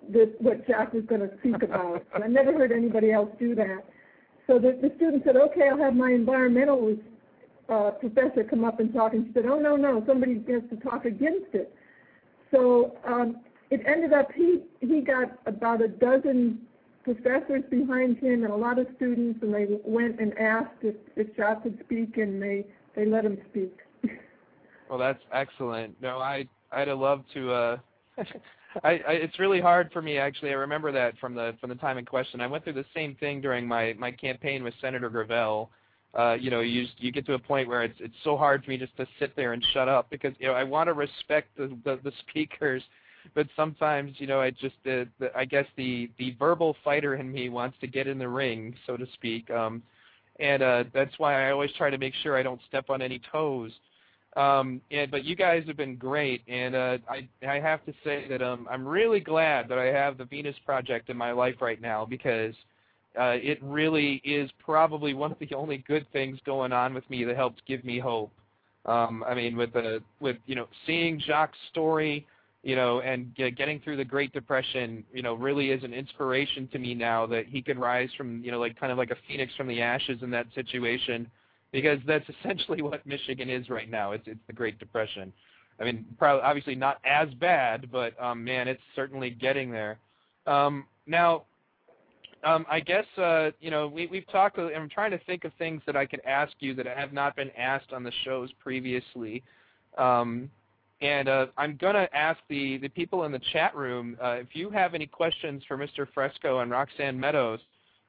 E: this what Jacques was going to speak about. And I never heard anybody else do that. so the, the student said, okay, I'll have my environmental uh, professor come up and talk. And she said, oh, no, no, somebody has to talk against it. So um, it ended up he, he got about a dozen professors behind him and a lot of students, and they went and asked if, if Jacques could speak, and they, they let him speak.
B: well, that's excellent. No, I, I'd have loved to... Uh... I, I, it's really hard for me actually. I remember that from the from the time in question. I went through the same thing during my my campaign with Senator Gravel. Uh, you know, you you get to a point where it's it's so hard for me just to sit there and shut up because you know I want to respect the, the the speakers, but sometimes you know I just uh, the, I guess the the verbal fighter in me wants to get in the ring, so to speak. Um, and uh, that's why I always try to make sure I don't step on any toes. Um, and but you guys have been great, and uh, I I have to say that um, I'm really glad that I have the Venus Project in my life right now because uh, it really is probably one of the only good things going on with me that helps give me hope. Um, I mean, with the with you know seeing Jacques' story, you know, and get, getting through the Great Depression, you know, really is an inspiration to me now that he can rise from you know like kind of like a phoenix from the ashes in that situation because that's essentially what Michigan is right now. It's it's the Great Depression. I mean, probably obviously not as bad, but um, man, it's certainly getting there. Um, now, um, I guess uh, you know we, we've talked. I'm trying to think of things that I could ask you that have not been asked on the shows previously. Um, and uh, I'm going to ask the, the people in the chat room uh, if you have any questions for Mr. Fresco and Roxanne Meadows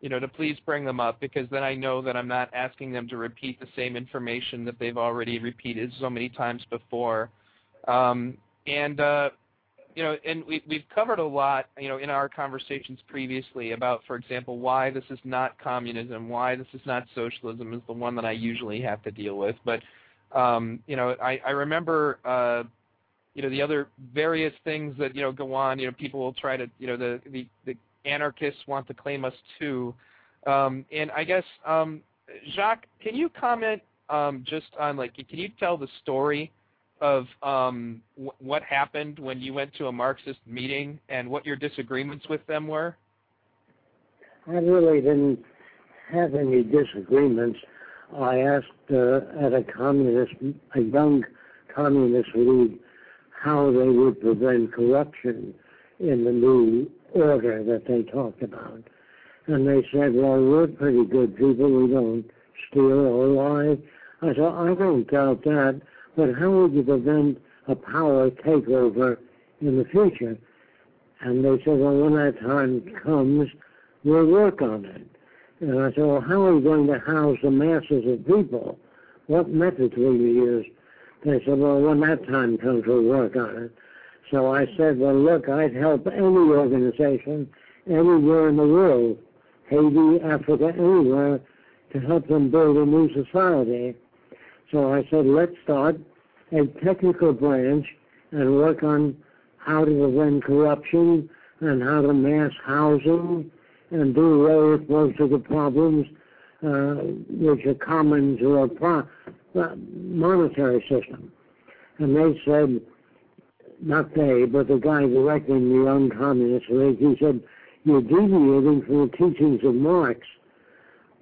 B: you know, to please bring them up because then I know that I'm not asking them to repeat the same information that they've already repeated so many times before. Um, and uh, you know, and we, we've covered a lot, you know, in our conversations previously about, for example, why this is not communism, why this is not socialism is the one that I usually have to deal with. But, um, you know, I, I remember, uh, you know, the other various things that, you know, go on, you know, people will try to, you know, the, the, the anarchists want to claim us too. Um, and I guess, um, Jacques, can you comment um, just on like, can you tell the story of um, what happened when you went to a Marxist meeting and what your disagreements with them were?
G: I really didn't have any disagreements. I asked uh, at a communist, a young communist league, how they would prevent corruption in the new order that they talked about. And they said, well, we're pretty good people. We don't steal or lie. I said, I don't doubt that, but how would you prevent a power takeover in the future? And they said, well, when that time comes, we'll work on it. And I said, well, how are you going to house the masses of people? What methods will you use? They said, well, when that time comes, we'll work on it. So I said, well, look, I'd help any organization anywhere in the world, Haiti, Africa, anywhere, to help them build a new society. So I said, let's start a technical branch and work on how to prevent corruption and how to mass housing and do away with most of the problems uh, which are common to a pro- uh, monetary system. And they said, not they, but the guy directing the Young Communist League, he said, you're deviating from the teachings of Marx.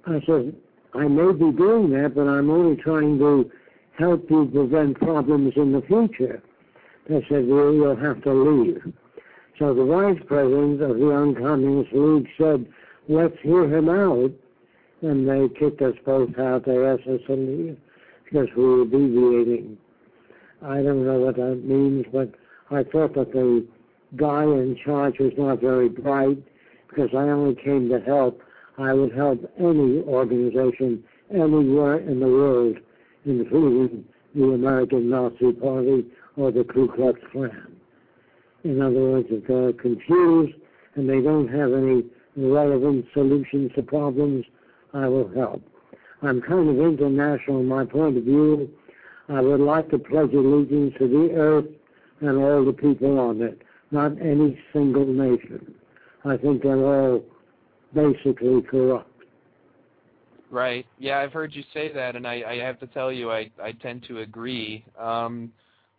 G: I said, I may be doing that, but I'm only trying to help you prevent problems in the future. They said, well, you'll have to leave. So the vice president of the Young Communist League said, let's hear him out. And they kicked us both out. They asked us to leave because we were deviating. I don't know what that means, but I thought that the guy in charge was not very bright because I only came to help. I would help any organization anywhere in the world, including the American Nazi Party or the Ku Klux Klan. In other words, if they're confused and they don't have any relevant solutions to problems, I will help. I'm kind of international in my point of view. I would like to pledge allegiance to the earth and all the people on it, not any single nation. I think they're all basically corrupt.
B: Right. Yeah, I've heard you say that, and I, I have to tell you, I, I tend to agree. Um,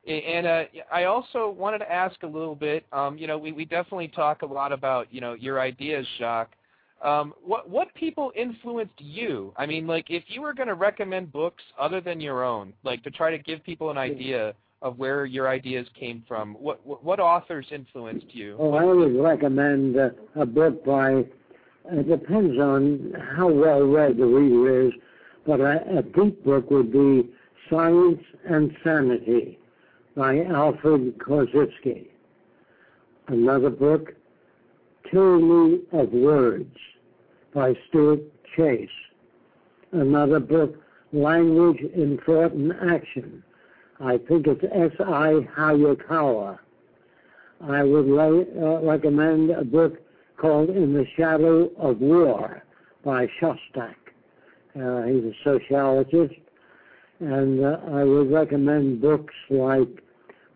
B: and uh, I also wanted to ask a little bit. Um, you know, we, we definitely talk a lot about you know your ideas, Jacques. Um, what what people influenced you? I mean, like if you were going to recommend books other than your own, like to try to give people an idea of where your ideas came from, what what, what authors influenced you?
G: Oh, I would recommend uh, a book by. It depends on how well read the reader is, but a, a deep book would be Science and Sanity by Alfred Korzybski. Another book, Tyranny of Words by Stuart Chase. Another book, Language in Thought and Action. I think it's S.I. Hayakawa. I would uh, recommend a book called In the Shadow of War by Shostak. Uh, he's a sociologist. And uh, I would recommend books like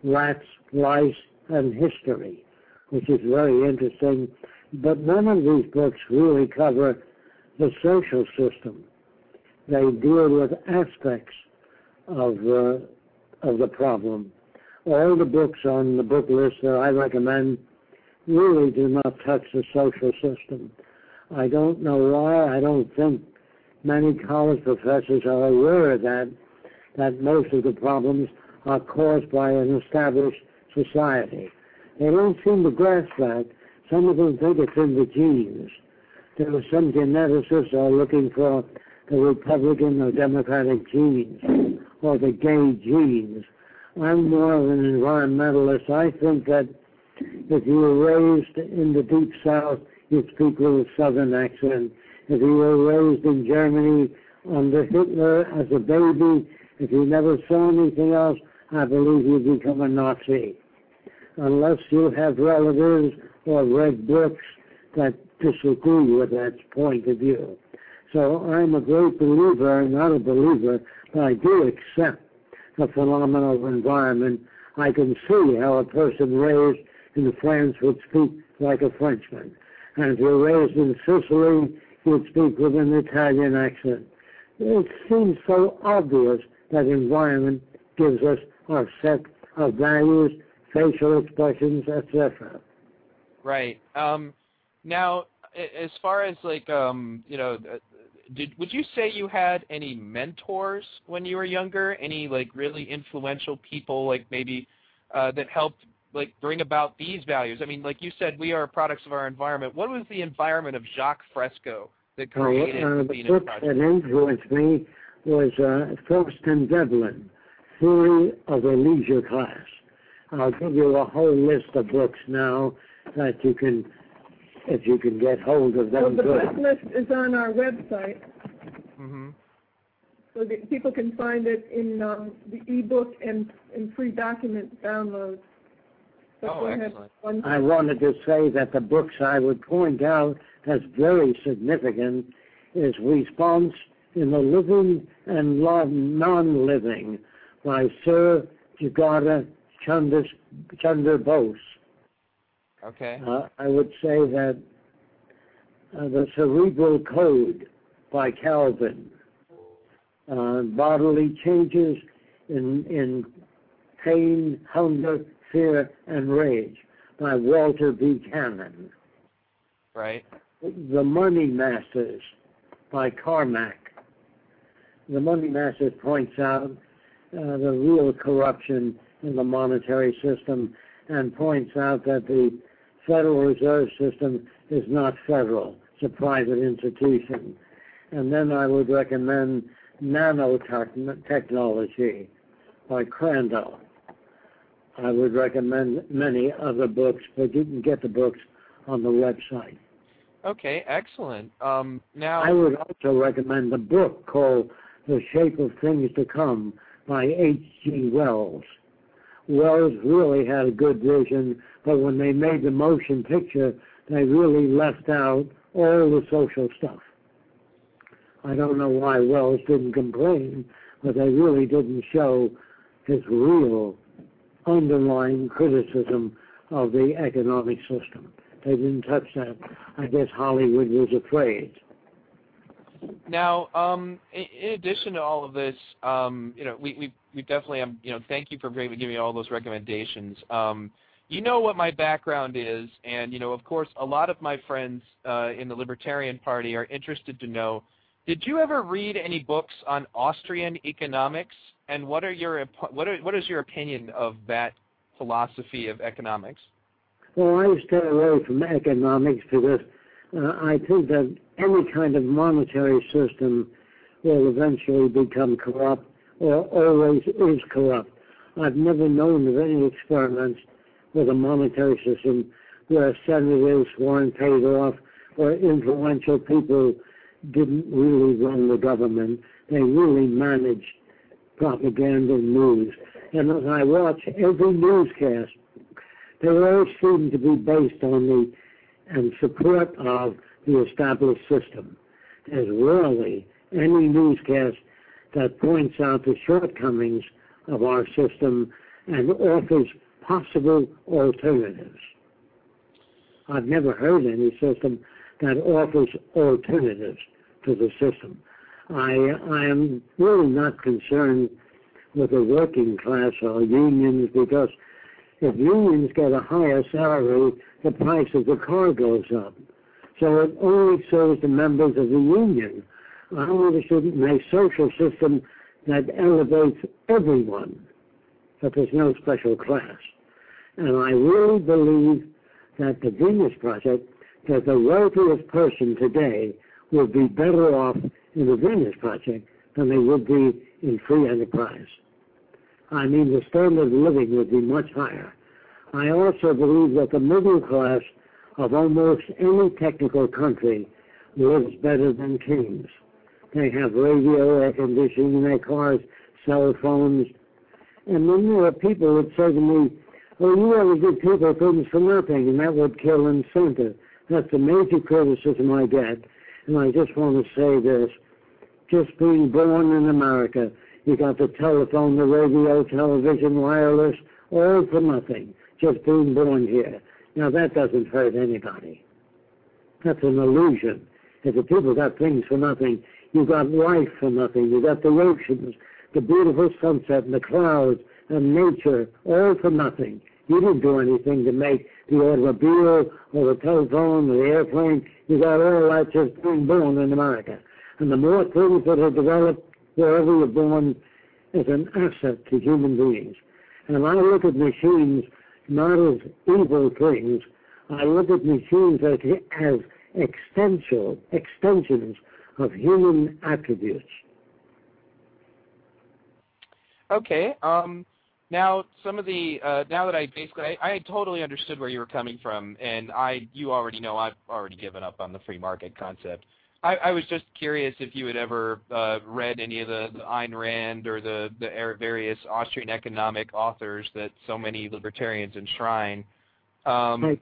G: Rats, Lice, and History, which is very interesting. But none of these books really cover the social system. They deal with aspects of uh, of the problem. All the books on the book list that I recommend really do not touch the social system. I don't know why. I don't think many college professors are aware that, that most of the problems are caused by an established society. They don't seem to grasp that. Some of them think it's in the genes. There are some geneticists are looking for the Republican or Democratic genes or the gay genes. I'm more of an environmentalist. I think that if you were raised in the deep south, you'd speak with a southern accent. If you were raised in Germany under Hitler as a baby, if you never saw anything else, I believe you'd become a Nazi. Unless you have relatives or read books that disagree with that point of view. So I'm a great believer, not a believer, but I do accept the phenomenon of environment. I can see how a person raised in France would speak like a Frenchman. And if you're raised in Sicily, you'd speak with an Italian accent. It seems so obvious that environment gives us our set of values, facial expressions, etc.
B: Right. Um, now, as far as like um, you know, did would you say you had any mentors when you were younger? Any like really influential people, like maybe uh, that helped like bring about these values? I mean, like you said, we are products of our environment. What was the environment of Jacques Fresco that created
G: well, uh,
B: the
G: the book
B: Project?
G: that influenced me was uh, Thorstein Veblen, Theory of a Leisure Class. I'll give you a whole list of books now that you can, if you can get hold of
E: Well,
G: them.
E: the book list is on our website,
B: hmm
E: so that people can find it in um, the e-book and, and free document downloads. But
B: Oh, excellent.
E: one-
G: I wanted to say that the books I would point out as very significant is Response in the Living and Non-Living by Sir Jagata Chunder, Chunder Bose.
B: Okay.
G: Uh, I would say that uh, the Cerebral Code by Calvin, uh, bodily changes in in pain, hunger, fear, and rage by Walter Buchanan.
B: Right.
G: The Money Masters by Carmack. The Money Masters points out uh, the real corruption in the monetary system and points out that the Federal Reserve System is not federal. It's a private institution. And then I would recommend Nanotechnology by Crandall. I would recommend many other books, but you can get the books on the website.
B: Okay. Excellent. Um, now.
G: I would also recommend a book called The Shape of Things to Come by H.G. Wells. Wells really had a good vision, but when they made the motion picture, they really left out all the social stuff. I don't know why Wells didn't complain, but they really didn't show his real underlying criticism of the economic system. They didn't touch that. I guess Hollywood was afraid.
B: Now, um, in, addition to all of this, um, you know, we, we, we definitely, um, you know, thank you for giving me all those recommendations. Um, you know what my background is, and you know, of course, a lot of my friends uh, in the Libertarian Party are interested to know. Did you ever read any books on Austrian economics, and what are your what are, what is your opinion of that philosophy of economics?
G: Well, I stay away from economics because uh, I think that any kind of monetary system will eventually become corrupt or always is corrupt. I've never known of any experiments with a monetary system where senators weren't paid off or influential people didn't really run the government. They really managed propaganda news. And as I watch every newscast, they all seem to be based on the and support of the established system. There's rarely any newscast that points out the shortcomings of our system and offers possible alternatives. I've never heard any system that offers alternatives to the system. I, I am really not concerned with the working class or unions because if unions get a higher salary, the price of the car goes up. So it only serves the members of the union. I want a social system that elevates everyone, but there's no special class. And I really believe that the Venus Project, that the wealthiest person today will be better off in the Venus Project than they would be in free enterprise. I mean, the standard of living would be much higher. I also believe that the middle class of almost any technical country lives better than kings. They have radio, air conditioning in their cars, cell phones. And then there are people that say to me, well, you ever give people things for nothing, and that would kill incentive. That's a major criticism I get. And I just want to say this. Just being born in America, you got the telephone, the radio, television, wireless, all for nothing just being born here. Now that doesn't hurt anybody. That's an illusion. If the people got things for nothing, you got life for nothing. You got the oceans, the beautiful sunset and the clouds and nature, all for nothing. You didn't do anything to make the automobile or the telephone or the airplane. You got all that just being born in America. And the more things that are developed wherever you're born is an asset to human beings. And I look at machines not as evil things. I look at machines as, as extension, extensions of human attributes.
B: Okay. Um, now, some of the uh, now that I basically I, I totally understood where you were coming from, and I you already know I've already given up on the free market concept. I, I was just curious if you had ever uh, read any of the, the Ayn Rand or the, the various Austrian economic authors that so many libertarians enshrine. Um,
G: I,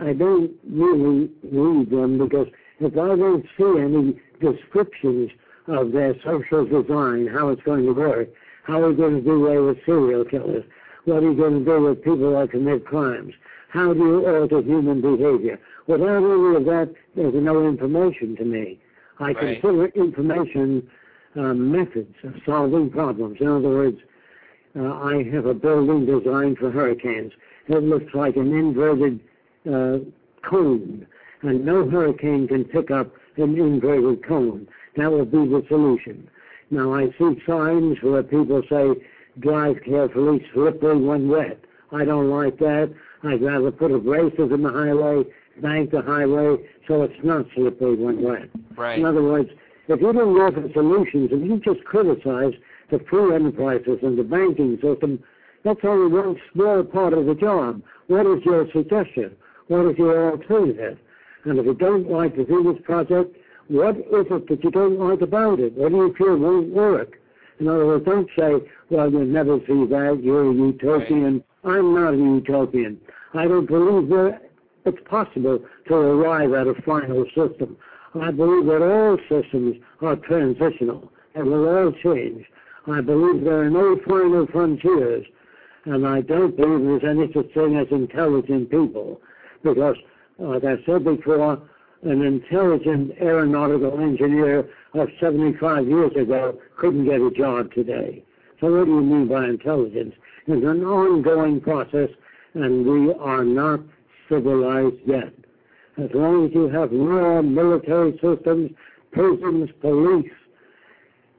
G: I don't really read them because if I don't see any descriptions of their social design, how it's going to work, how are you going to do away with serial killers, what are you going to do with people that commit crimes, how do you alter human behavior, Without any of that, there's no information to me. I right. consider information uh, methods of solving problems. In other words, uh, I have a building designed for hurricanes. It looks like an inverted uh, cone, and no hurricane can pick up an inverted cone. That will be the solution. Now, I see signs where people say, drive carefully, slippery when wet. I don't like that. I'd rather put abrasives in the highway bank the highway so it's not slippery when wet.
B: Right.
G: In other words, if you don't offer solutions, if you just criticize the free enterprises and the banking system, that's only one small part of the job. What is your suggestion? What is your alternative? And if you don't like the Venus Project, what is it that you don't like about it? What do you feel won't work? In other words, don't say, well, you'll never see that, you're a utopian. Right. I'm not a utopian. I don't believe that it's possible to arrive at a final system. I believe that all systems are transitional and will all change. I believe there are no final frontiers, and I don't believe there's any such thing as intelligent people, because, like I said before, an intelligent aeronautical engineer of 75 years ago couldn't get a job today. So what do you mean by intelligence? It's an ongoing process and we are not civilized yet. As long as you have raw military systems, prisons, police,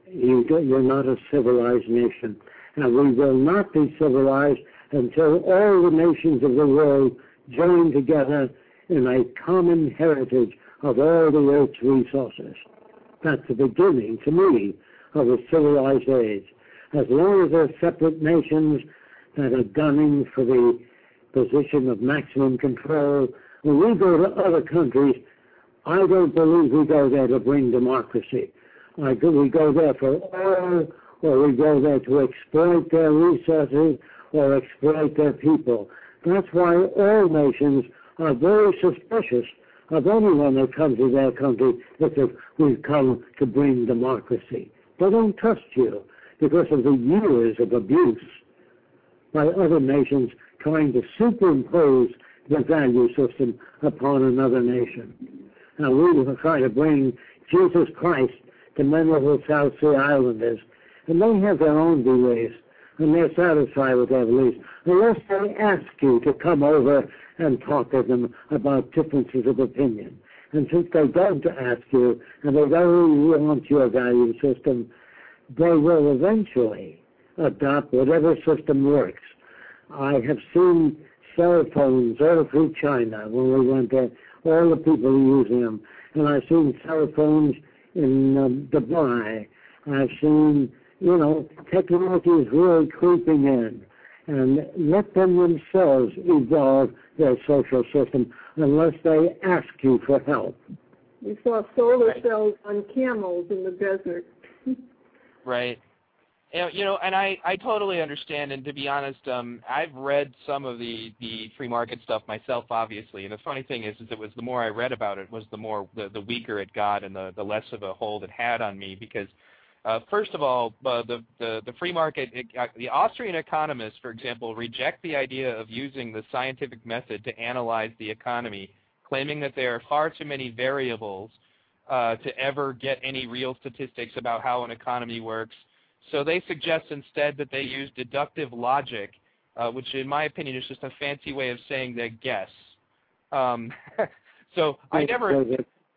G: you, you're not a civilized nation. And we will not be civilized until all the nations of the world join together in a common heritage of all the earth's resources. That's the beginning, to me, of a civilized age. As long as there are separate nations that are gunning for the position of maximum control, when we go to other countries, I don't believe we go there to bring democracy. I we go there for oil, or we go there to exploit their resources, or exploit their people. That's why all nations are very suspicious of anyone that comes to their country that we've come to bring democracy. They don't trust you because of the years of abuse by other nations trying to superimpose the value system upon another nation. Now we will try to bring Jesus Christ to many of the South Sea Islanders, and they have their own beliefs, and they're satisfied with their beliefs, unless they ask you to come over and talk to them about differences of opinion. And since they don't ask you, and they don't want your value system, they will eventually adopt whatever system works. I have seen cell phones all through China when we went there, all the people using them. And I've seen cell phones in um, Dubai. I've seen, you know, technology is really creeping in. And let them themselves evolve their social system unless they ask you for help.
E: We saw solar cells on camels in the desert.
B: right. You know, and I, I totally understand. And to be honest, um, I've read some of the, the free market stuff myself, obviously. And the funny thing is, is it was the more I read about it, was the more the, the weaker it got, and the, the less of a hold it had on me. Because first of all, uh, the, the the free market, it, uh, the Austrian economists, for example, reject the idea of using the scientific method to analyze the economy, claiming that there are far too many variables uh, to ever get any real statistics about how an economy works. So they suggest instead that they use deductive logic, uh, which in my opinion is just a fancy way of saying they guess. Um, so I never,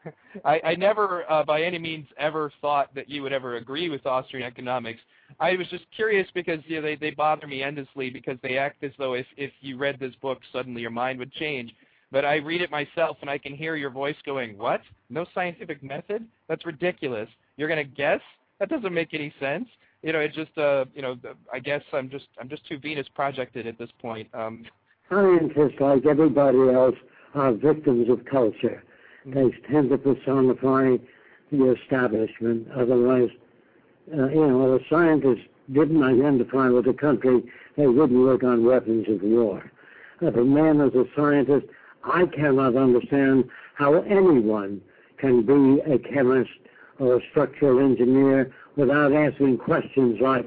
B: I, I never uh, by any means ever thought that you would ever agree with Austrian economics. I was just curious because you know, they, they bother me endlessly because they act as though if, if you read this book, suddenly your mind would change. But I read it myself and I can hear your voice going, what? No scientific method? That's ridiculous. You're going to guess? That doesn't make any sense you know, it's just uh, you know, I guess I'm just I'm just too Venus projected at this point. Um,
G: Scientists, like everybody else, are victims of culture. They tend to personify the establishment. Otherwise, uh, you know, if a scientist didn't identify with the country, they wouldn't work on weapons of war. If a man is a scientist, I cannot understand how anyone can be a chemist or a structural engineer without asking questions like,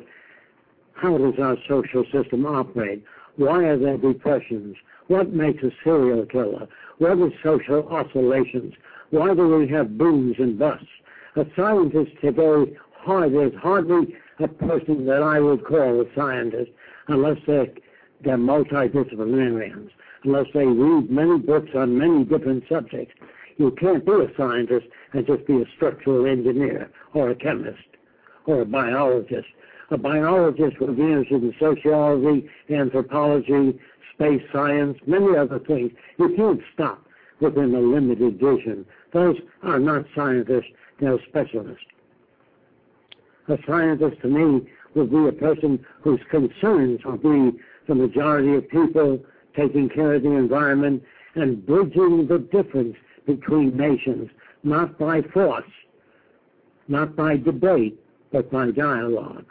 G: how does our social system operate? Why are there depressions? What makes a serial killer? What are social oscillations? Why do we have booms and busts? A scientist today, hard, there's hardly a person that I would call a scientist unless they're, they're multidisciplinarians, unless they read many books on many different subjects. You can't be a scientist and just be a structural engineer or a chemist or a biologist. A biologist will be interested in sociology, anthropology, space science, many other things. You can't stop within a limited vision. Those are not scientists, they're specialists. A scientist to me would be a person whose concerns will be the majority of people, taking care of the environment, and bridging the difference between nations, not by force, not by debate, but by dialogue.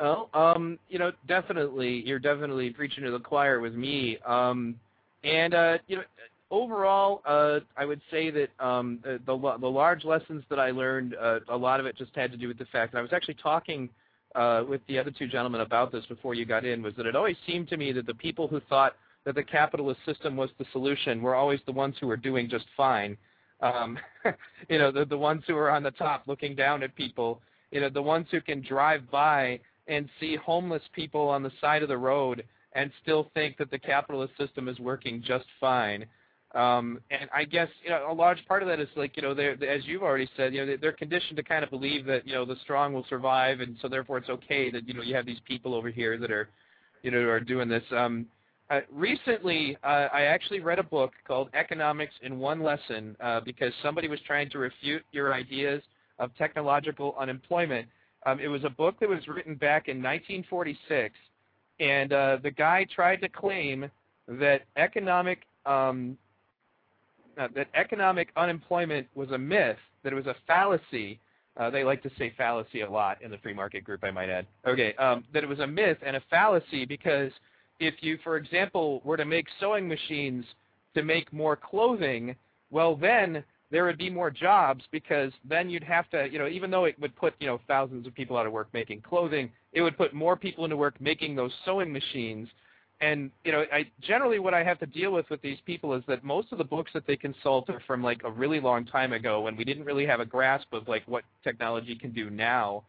B: Oh, um, you know, definitely, you're definitely preaching to the choir with me. Um, and uh, you know, overall, uh, I would say that um, the, the, the large lessons that I learned, uh, a lot of it just had to do with the fact that I was actually talking uh, with the other two gentlemen about this before you got in. Was that it always seemed to me that the people who thought that the capitalist system was the solution were always the ones who were doing just fine um, you know, the the ones who are on the top looking down at people, you know, the ones who can drive by and see homeless people on the side of the road and still think that the capitalist system is working just fine. Um, and I guess you know a large part of that is like you know they're as you've already said you know they're conditioned to kind of believe that you know the strong will survive and so therefore it's okay that you know you have these people over here that are you know are doing this. Um, uh, recently, uh, I actually read a book called Economics in One Lesson uh, because somebody was trying to refute your ideas of technological unemployment. Um, it was a book that was written back in 1946, and uh, the guy tried to claim that economic um, uh, that economic unemployment was a myth, that it was a fallacy. Uh, they like to say fallacy a lot in the free market group, I might add. Okay, um, that it was a myth and a fallacy because if you, for example, were to make sewing machines to make more clothing, well then there would be more jobs because then you'd have to, you know, even though it would put, you know, thousands of people out of work making clothing, it would put more people into work making those sewing machines. And, you know, I generally what I have to deal with with these people is that most of the books that they consult are from like a really long time ago when we didn't really have a grasp of like what technology can do now.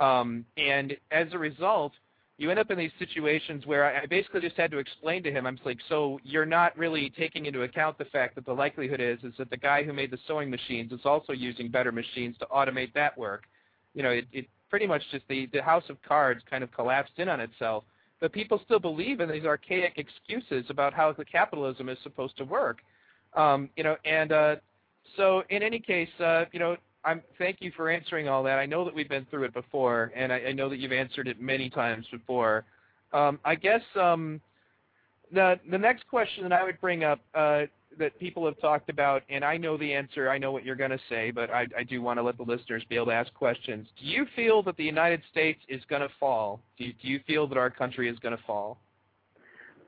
B: Um, and as a result, you end up in these situations where I, basically just had to explain to him, I'm like, so you're not really taking into account the fact that the likelihood is is that the guy who made the sewing machines is also using better machines to automate that work. You know, it, it pretty much just the, the house of cards kind of collapsed in on itself. But people still believe in these archaic excuses about how the capitalism is supposed to work. Um, you know, and uh, so in any case, uh, you know, I'm thank you for answering all that. I know that we've been through it before, and I, I know that you've answered it many times before. Um, I guess um, the the next question that I would bring up uh, that people have talked about, and I know the answer. I know what you're going to say, but I, I do want to let the listeners be able to ask questions. Do you feel that the United States is going to fall? Do you, do you feel that our country is going to fall?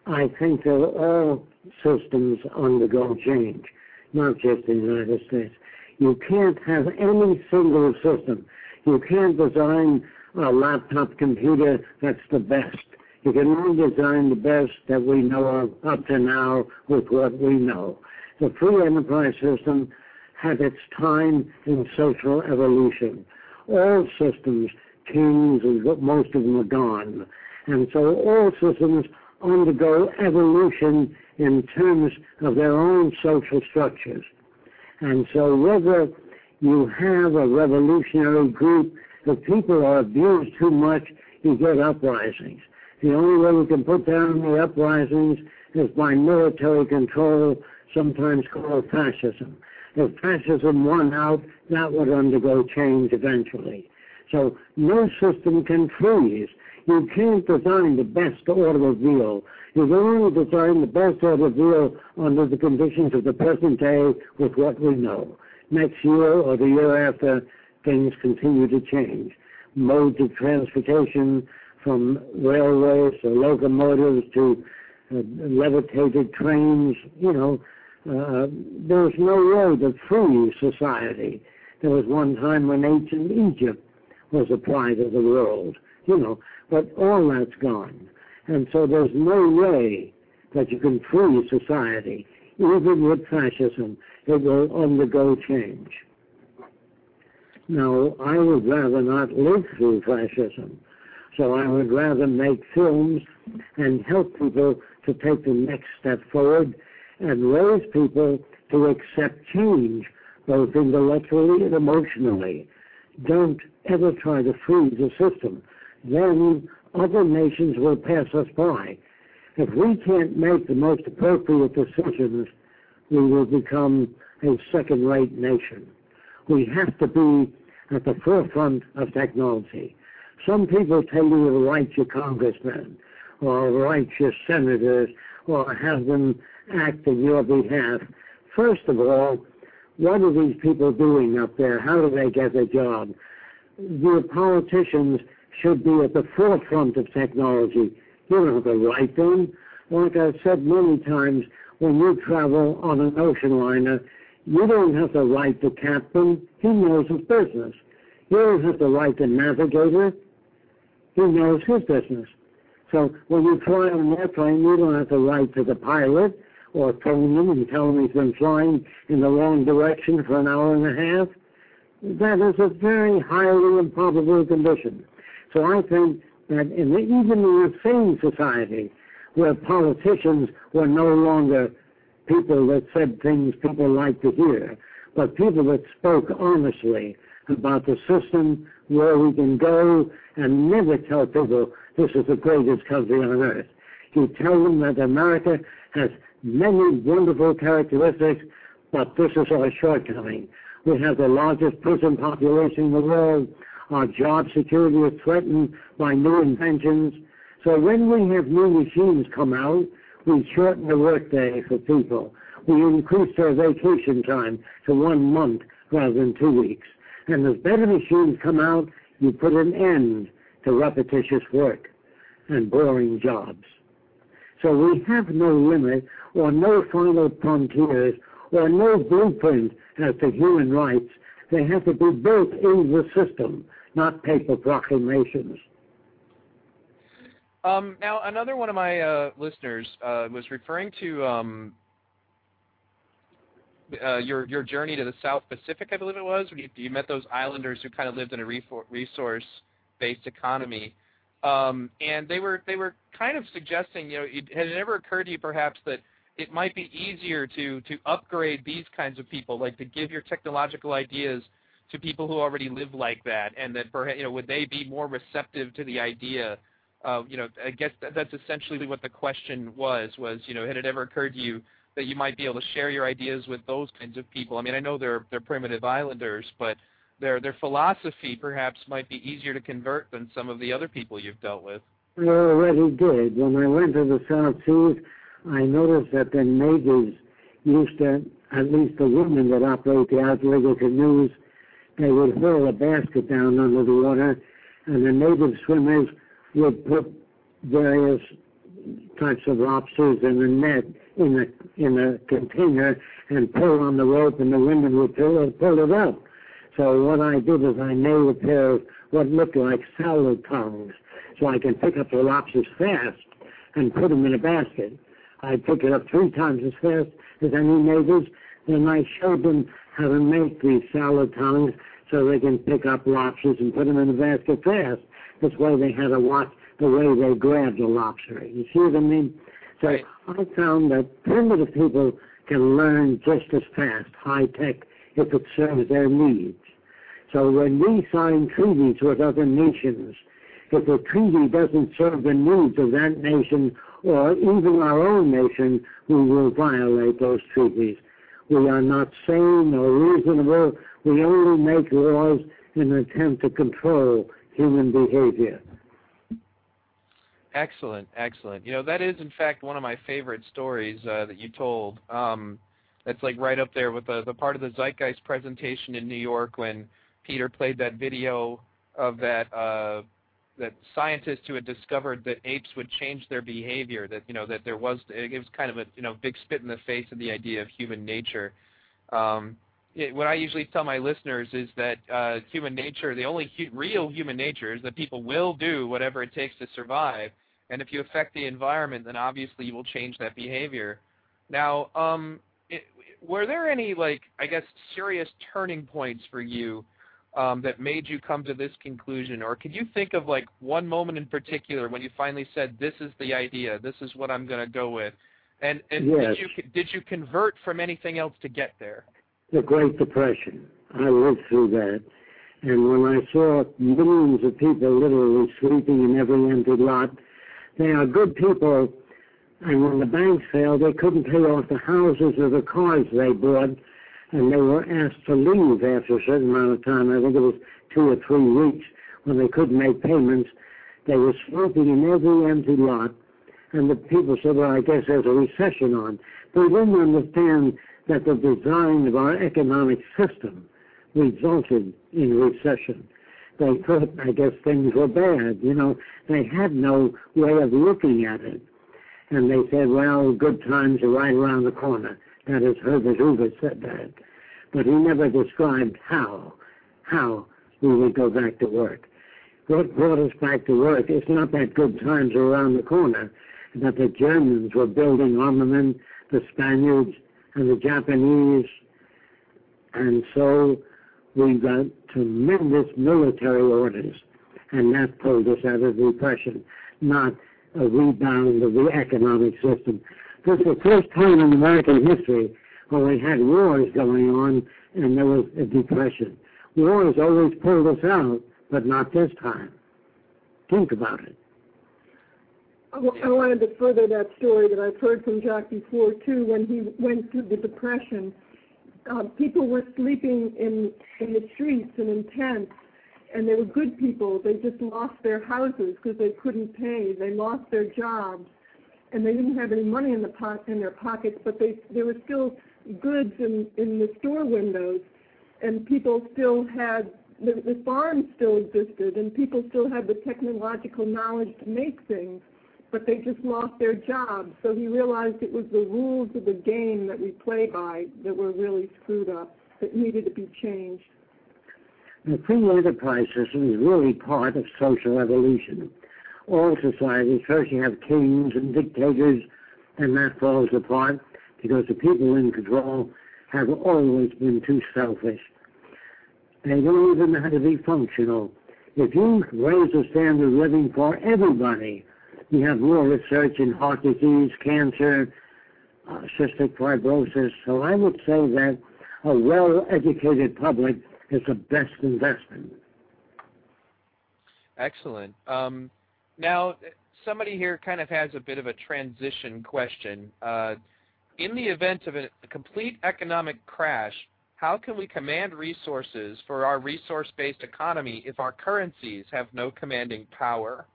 G: I think that all systems undergo change, not just the United States. You can't have any single system. You can't design a laptop computer that's the best. You can only design the best that we know of up to now with what we know. The free enterprise system had its time in social evolution. All systems, kings, and most of them are gone. And so all systems undergo evolution in terms of their own social structures. And so whether you have a revolutionary group, if people are abused too much, you get uprisings. The only way we can put down the uprisings is by military control, sometimes called fascism. If fascism won out, that would undergo change eventually. So no system can freeze. You can't design the best automobile. You can only design the best automobile under the conditions of the present day with what we know. Next year or the year after, things continue to change. Modes of transportation from railways to locomotives to uh, levitated trains, you know, uh, there's no way to free society. There was one time when ancient Egypt was pride of the world, you know, but all that's gone. And so there's no way that you can free society. Even with fascism, it will undergo change. Now, I would rather not live through fascism. So I would rather make films and help people to take the next step forward and raise people to accept change, both intellectually and emotionally. Don't ever try to freeze the system then other nations will pass us by. If we can't make the most appropriate decisions, we will become a second-rate nation. We have to be at the forefront of technology. Some people tell you to write your congressmen or write your senators or have them act in your behalf. First of all, what are these people doing up there? How do they get a job? Your politicians should be at the forefront of technology. You don't have to write them. Like I've said many times, when you travel on an ocean liner, you don't have to write the captain. He knows his business. You don't have to write the navigator. He knows his business. So when you fly on an airplane, you don't have to write to the pilot or phone him and tell him he's been flying in the wrong direction for an hour and a half. That is a very highly improbable condition. So I think that in the, even in a sane society, where politicians were no longer people that said things people like to hear, but people that spoke honestly about the system, where we can go, and never tell people this is the greatest country on earth. You tell them that America has many wonderful characteristics, but this is our shortcoming. We have the largest prison population in the world. Our job security is threatened by new inventions. So when we have new machines come out, we shorten the workday for people. We increase their vacation time to one month rather than two weeks. And as better machines come out, you put an end to repetitious work and boring jobs. So we have no limit or no final frontiers or no blueprint as to human rights. They have to be built into the system, not paper proclamations.
B: Um, now, another one of my uh, listeners uh, was referring to um, uh, your your journey to the South Pacific, I believe it was, when you, you met those islanders who kind of lived in a resource-based economy, um, and they were they were kind of suggesting, you know, it, had it ever occurred to you perhaps that it might be easier to to upgrade these kinds of people, like to give your technological ideas to people who already live like that, and that perhaps you know would they be more receptive to the idea? Uh, you know, I guess that, that's essentially what the question was. Was you know, had it ever occurred to you that you might be able to share your ideas with those kinds of people? I mean, I know they're they're primitive islanders, but their their philosophy perhaps might be easier to convert than some of the other people you've dealt with.
G: I already did. When I went to the South Seas, I noticed that the natives used to, at least the women that operate the outrigger canoes, they would hurl a basket down under the water, and the native swimmers would put various types of lobsters in a net in a in container and pull on the rope, and the women would pull it, pull it up. So what I did is I made a pair of what looked like salad tongs, so I can pick up the lobsters fast and put them in a basket. I pick it up three times as fast as any neighbors. and I showed them how to make these salad tongs so they can pick up lobsters and put them in the basket fast. This way they had to watch the way they grab the lobster. You see what I mean? So
B: Right.
G: I found that primitive people can learn just as fast, high tech, if it serves their needs. So when we sign treaties with other nations, if the treaty doesn't serve the needs of that nation or even our own nation, we will violate those treaties. We are not sane or reasonable. We only make laws in an attempt to control human behavior.
B: Excellent, excellent. You know, that is in fact one of my favorite stories uh, that you told. Um, that's like right up there with the the part of the Zeitgeist presentation in New York when Peter played that video of that uh, that scientists who had discovered that apes would change their behavior. That you know that there was it was kind of a you know big spit in the face of the idea of human nature. Um, it, what I usually tell my listeners is that uh, human nature, the only hu- real human nature, is that people will do whatever it takes to survive. And if you affect the environment, then obviously you will change that behavior. Now, um, it, were there any like I guess serious turning points for you um, that made you come to this conclusion, or could you think of like one moment in particular when you finally said, "This is the idea. This is what I'm going to go with"? And, and
G: Yes.
B: did you did you convert from anything else to get there?
G: the Great Depression. I lived through that. And when I saw millions of people literally sleeping in every empty lot, they are good people. And when the banks failed, they couldn't pay off the houses or the cars they bought, and they were asked to leave after a certain amount of time. I think it was two or three weeks when they couldn't make payments. They were sleeping in every empty lot, and the people said, "Well, I guess there's a recession on." They didn't understand that the design of our economic system resulted in recession. They thought, I guess, things were bad. You know, they had no way of looking at it. And they said, well, good times are right around the corner. That is, Herbert Hoover said that. But he never described how, how we would go back to work. What brought us back to work is not that good times are around the corner, that the Germans were building armament, the Spaniards and the Japanese, and so we got tremendous military orders, and that pulled us out of depression. Not a rebound of the economic system. This is the first time in American history where we had wars going on and there was a depression. Wars always pulled us out, but not this time. Think about it.
E: I wanted to further that story that I've heard from Jacques before too. When he went through the depression, uh, people were sleeping in in the streets and in tents, and they were good people. They just lost their houses because they couldn't pay. They lost their jobs, and they didn't have any money in the pot in their pockets. But they there were still goods in in the store windows, and people still had the, the farms still existed, and people still had the technological knowledge to make things but they just lost their jobs. So he realized it was the rules of the game that we play by that were really screwed up, that needed to be changed.
G: The free enterprise system is really part of social evolution. All societies, first you have kings and dictators, and that falls apart because the people in control have always been too selfish. They don't even know how to be functional. If you raise the standard of living for everybody, we have more research in heart disease, cancer, uh, cystic fibrosis. So I would say that a well-educated public is the best investment.
B: Excellent. Um, now, somebody here kind of has a bit of a transition question. Uh, in the event of a, complete economic crash, how can we command resources for our resource-based economy if our currencies have no commanding power?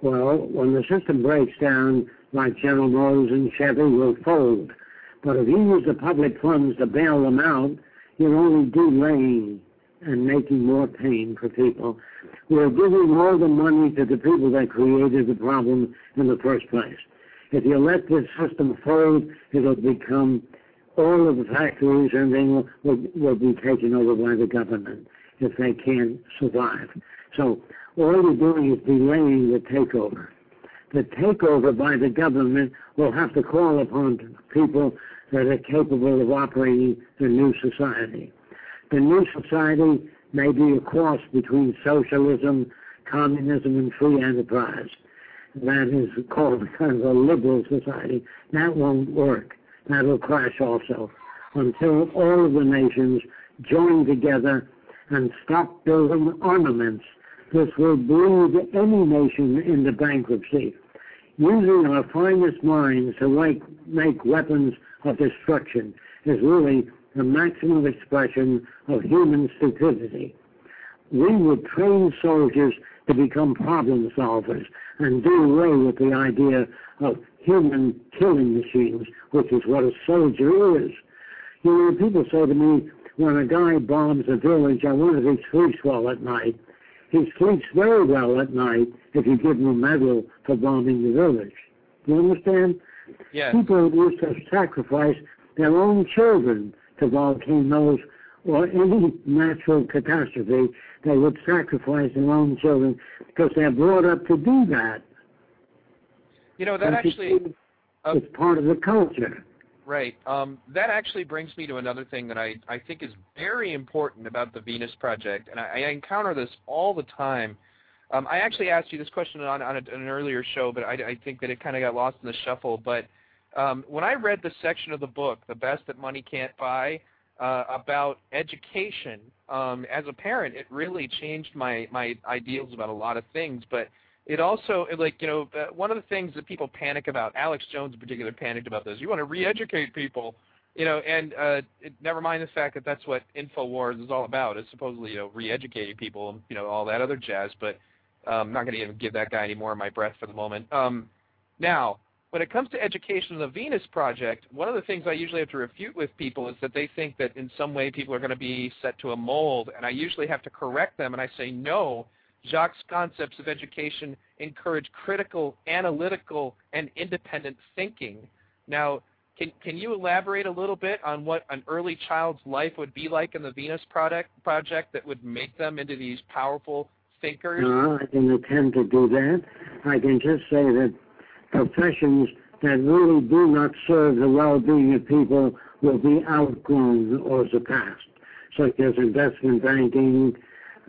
G: Well, when the system breaks down, like General Motors and Chevy will fold. But if you use the public funds to bail them out, you're only delaying and making more pain for people. We're giving all the money to the people that created the problem in the first place. If you let this system fold, it'll become all of the factories and then will, will, will be taken over by the government if they can't survive. So all you're doing is delaying the takeover. The takeover by the government will have to call upon people that are capable of operating the new society. The new society may be a cross between socialism, communism, and free enterprise. That is called kind of a liberal society. That won't work. That will crash also until all of the nations join together and stop building armaments this will bleed any nation into bankruptcy. Using our finest minds to make, make weapons of destruction is really the maximum expression of human stupidity. We would train soldiers to become problem solvers and do away with the idea of human killing machines, which is what a soldier is. You know, people say to me, when a guy bombs a village, I wonder if he sleeps well at night. He sleeps very well at night if you give him a medal for bombing the village. Do you understand?
B: Yes.
G: People used to sacrifice their own children to volcanoes or any natural catastrophe. They would sacrifice their own children because they're brought up to do that.
B: You know, that actually...
G: Uh, it's part of the culture.
B: Right. Um, that actually brings me to another thing that I, I think is very important about the Venus Project, and I, I encounter this all the time. Um, I actually asked you this question on, on, a, an earlier show, but I, I think that it kind of got lost in the shuffle. But um, when I read the section of the book, The Best That Money Can't Buy, uh, about education, um, as a parent, it really changed my, my ideals about a lot of things. But it also like you know one of the things that people panic about alex jones in particular panicked about this you want to re-educate people you know and uh it, never mind the fact that that's what infowars is all about is supposedly you know re-educating people and you know all that other jazz but um, i'm not going to even give that guy any more of my breath for the moment um now when it comes to education of the venus project one of the things i usually have to refute with people is that they think that in some way people are going to be set to a mold and i usually have to correct them and i say no Jacques' concepts of education encourage critical, analytical, and independent thinking. Now, can, can you elaborate a little bit on what an early child's life would be like in the Venus product, project that would make them into these powerful thinkers?
G: No, I can attempt to do that. I can just say that professions that really do not serve the well-being of people will be outgrown or surpassed, such as investment banking,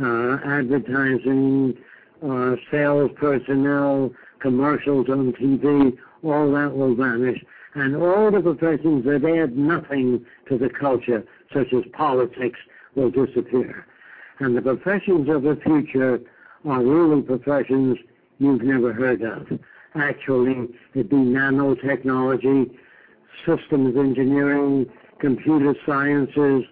G: uh, advertising, uh, sales personnel, commercials on TV, all that will vanish. And all the professions that add nothing to the culture, such as politics, will disappear. And the professions of the future are really professions you've never heard of. Actually, it'd be nanotechnology, systems engineering, computer sciences.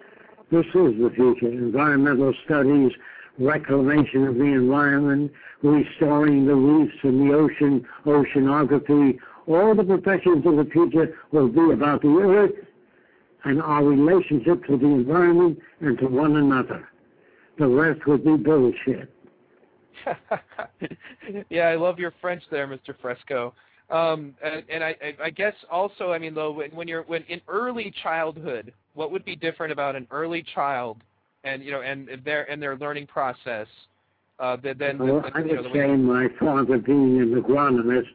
G: This is the future. Environmental studies, reclamation of the environment, restoring the reefs in the ocean, oceanography. All the professions of the future will be about the earth and our relationship to the environment and to one another. The rest would be bullshit.
B: yeah, I love your French there, Mr. Fresco. Um, and, and I, I guess also, I mean, though, when, when you're when in early childhood, what would be different about an early child, and you know, and their and their learning process, uh, than, than
G: well, I would
B: know,
G: say my father being an agronomist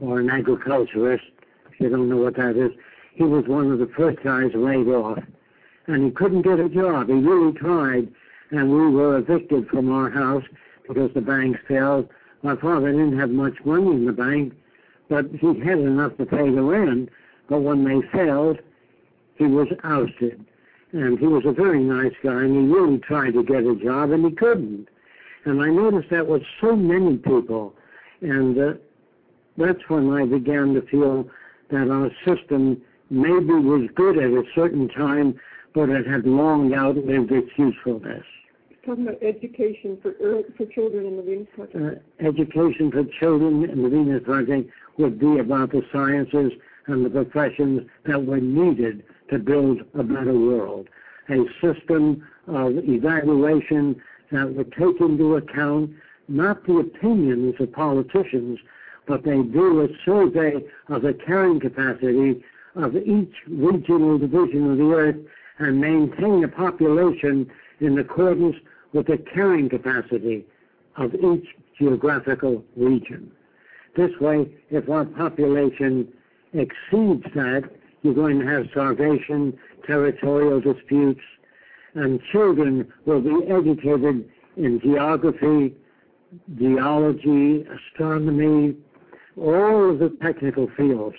G: or an agriculturist, if you don't know what that is, he was one of the first guys laid off, and he couldn't get a job. He really tried, and we were evicted from our house because the banks failed. My father didn't have much money in the bank, but he had enough to pay the rent. But when they failed, he was ousted. And he was a very nice guy, and he really tried to get a job, and he couldn't. And I noticed that with so many people. And uh, that's when I began to feel that our system maybe was good at a certain time, but it had long outlived its usefulness.
E: Talking about education for for children in the Venus Project.
G: Uh, education for children in the Venus Project would be about the sciences and the professions that were needed to build a better world. A system of evaluation that would take into account not the opinions of politicians, but they do a survey of the carrying capacity of each regional division of the earth and maintain a population in accordance with the carrying capacity of each geographical region. This way, if our population exceeds that, you're going to have starvation, territorial disputes, and children will be educated in geography, geology, astronomy, all of the technical fields.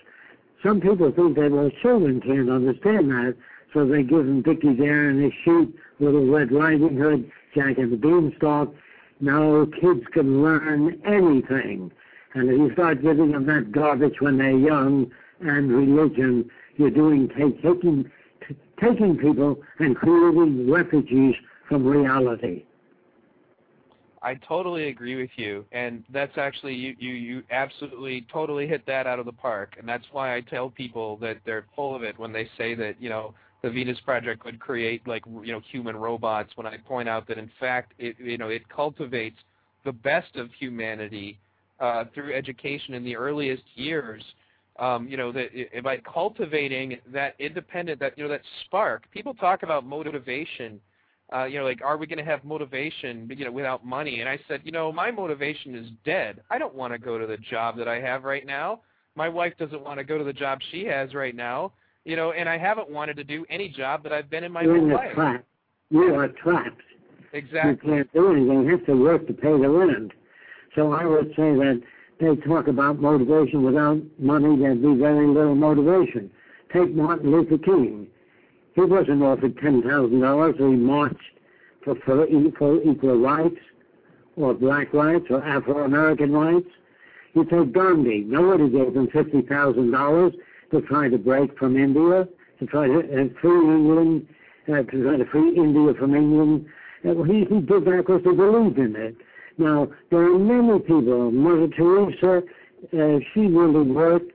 G: Some people think that, well, children can't understand that, so they give them Dickie Dare and they shoot Little Red Riding Hood, Jack and the Beanstalk. No, kids can learn anything. And if you start giving them that garbage when they're young and religion, you're doing take, taking t- taking people and creating refugees from reality.
B: I totally agree with you, and that's actually you, you you absolutely totally hit that out of the park, and that's why I tell people that they're full of it when they say that you know the Venus Project would create like you know human robots. When I point out that in fact it you know it cultivates the best of humanity uh, through education in the earliest years. Um, you know that it, by cultivating that independent that you know that spark. People talk about motivation uh, you know, like, are we going to have motivation, you know, without money? And I said, you know, my motivation is dead. I don't want to go to the job that I have right now. My wife doesn't want to go to the job she has right now. You know, and I haven't wanted to do any job that I've been in my
G: You're
B: whole
G: in
B: life.
G: Trap. You are trapped.
B: Exactly.
G: You can't do anything. You have to work to pay the rent. So I would say that they talk about motivation without money, there'd be very little motivation. Take Martin Luther King. He wasn't offered $10,000. He marched for, for, equal, equal rights, or black rights, or Afro American rights. You take Gandhi. Nobody gave him $50,000 were trying to break from India to try to uh, free England, uh, to try to free India from England. Uh, well, he, he did that because he believed in it. Now, there are many people, Mother Teresa, uh, she really worked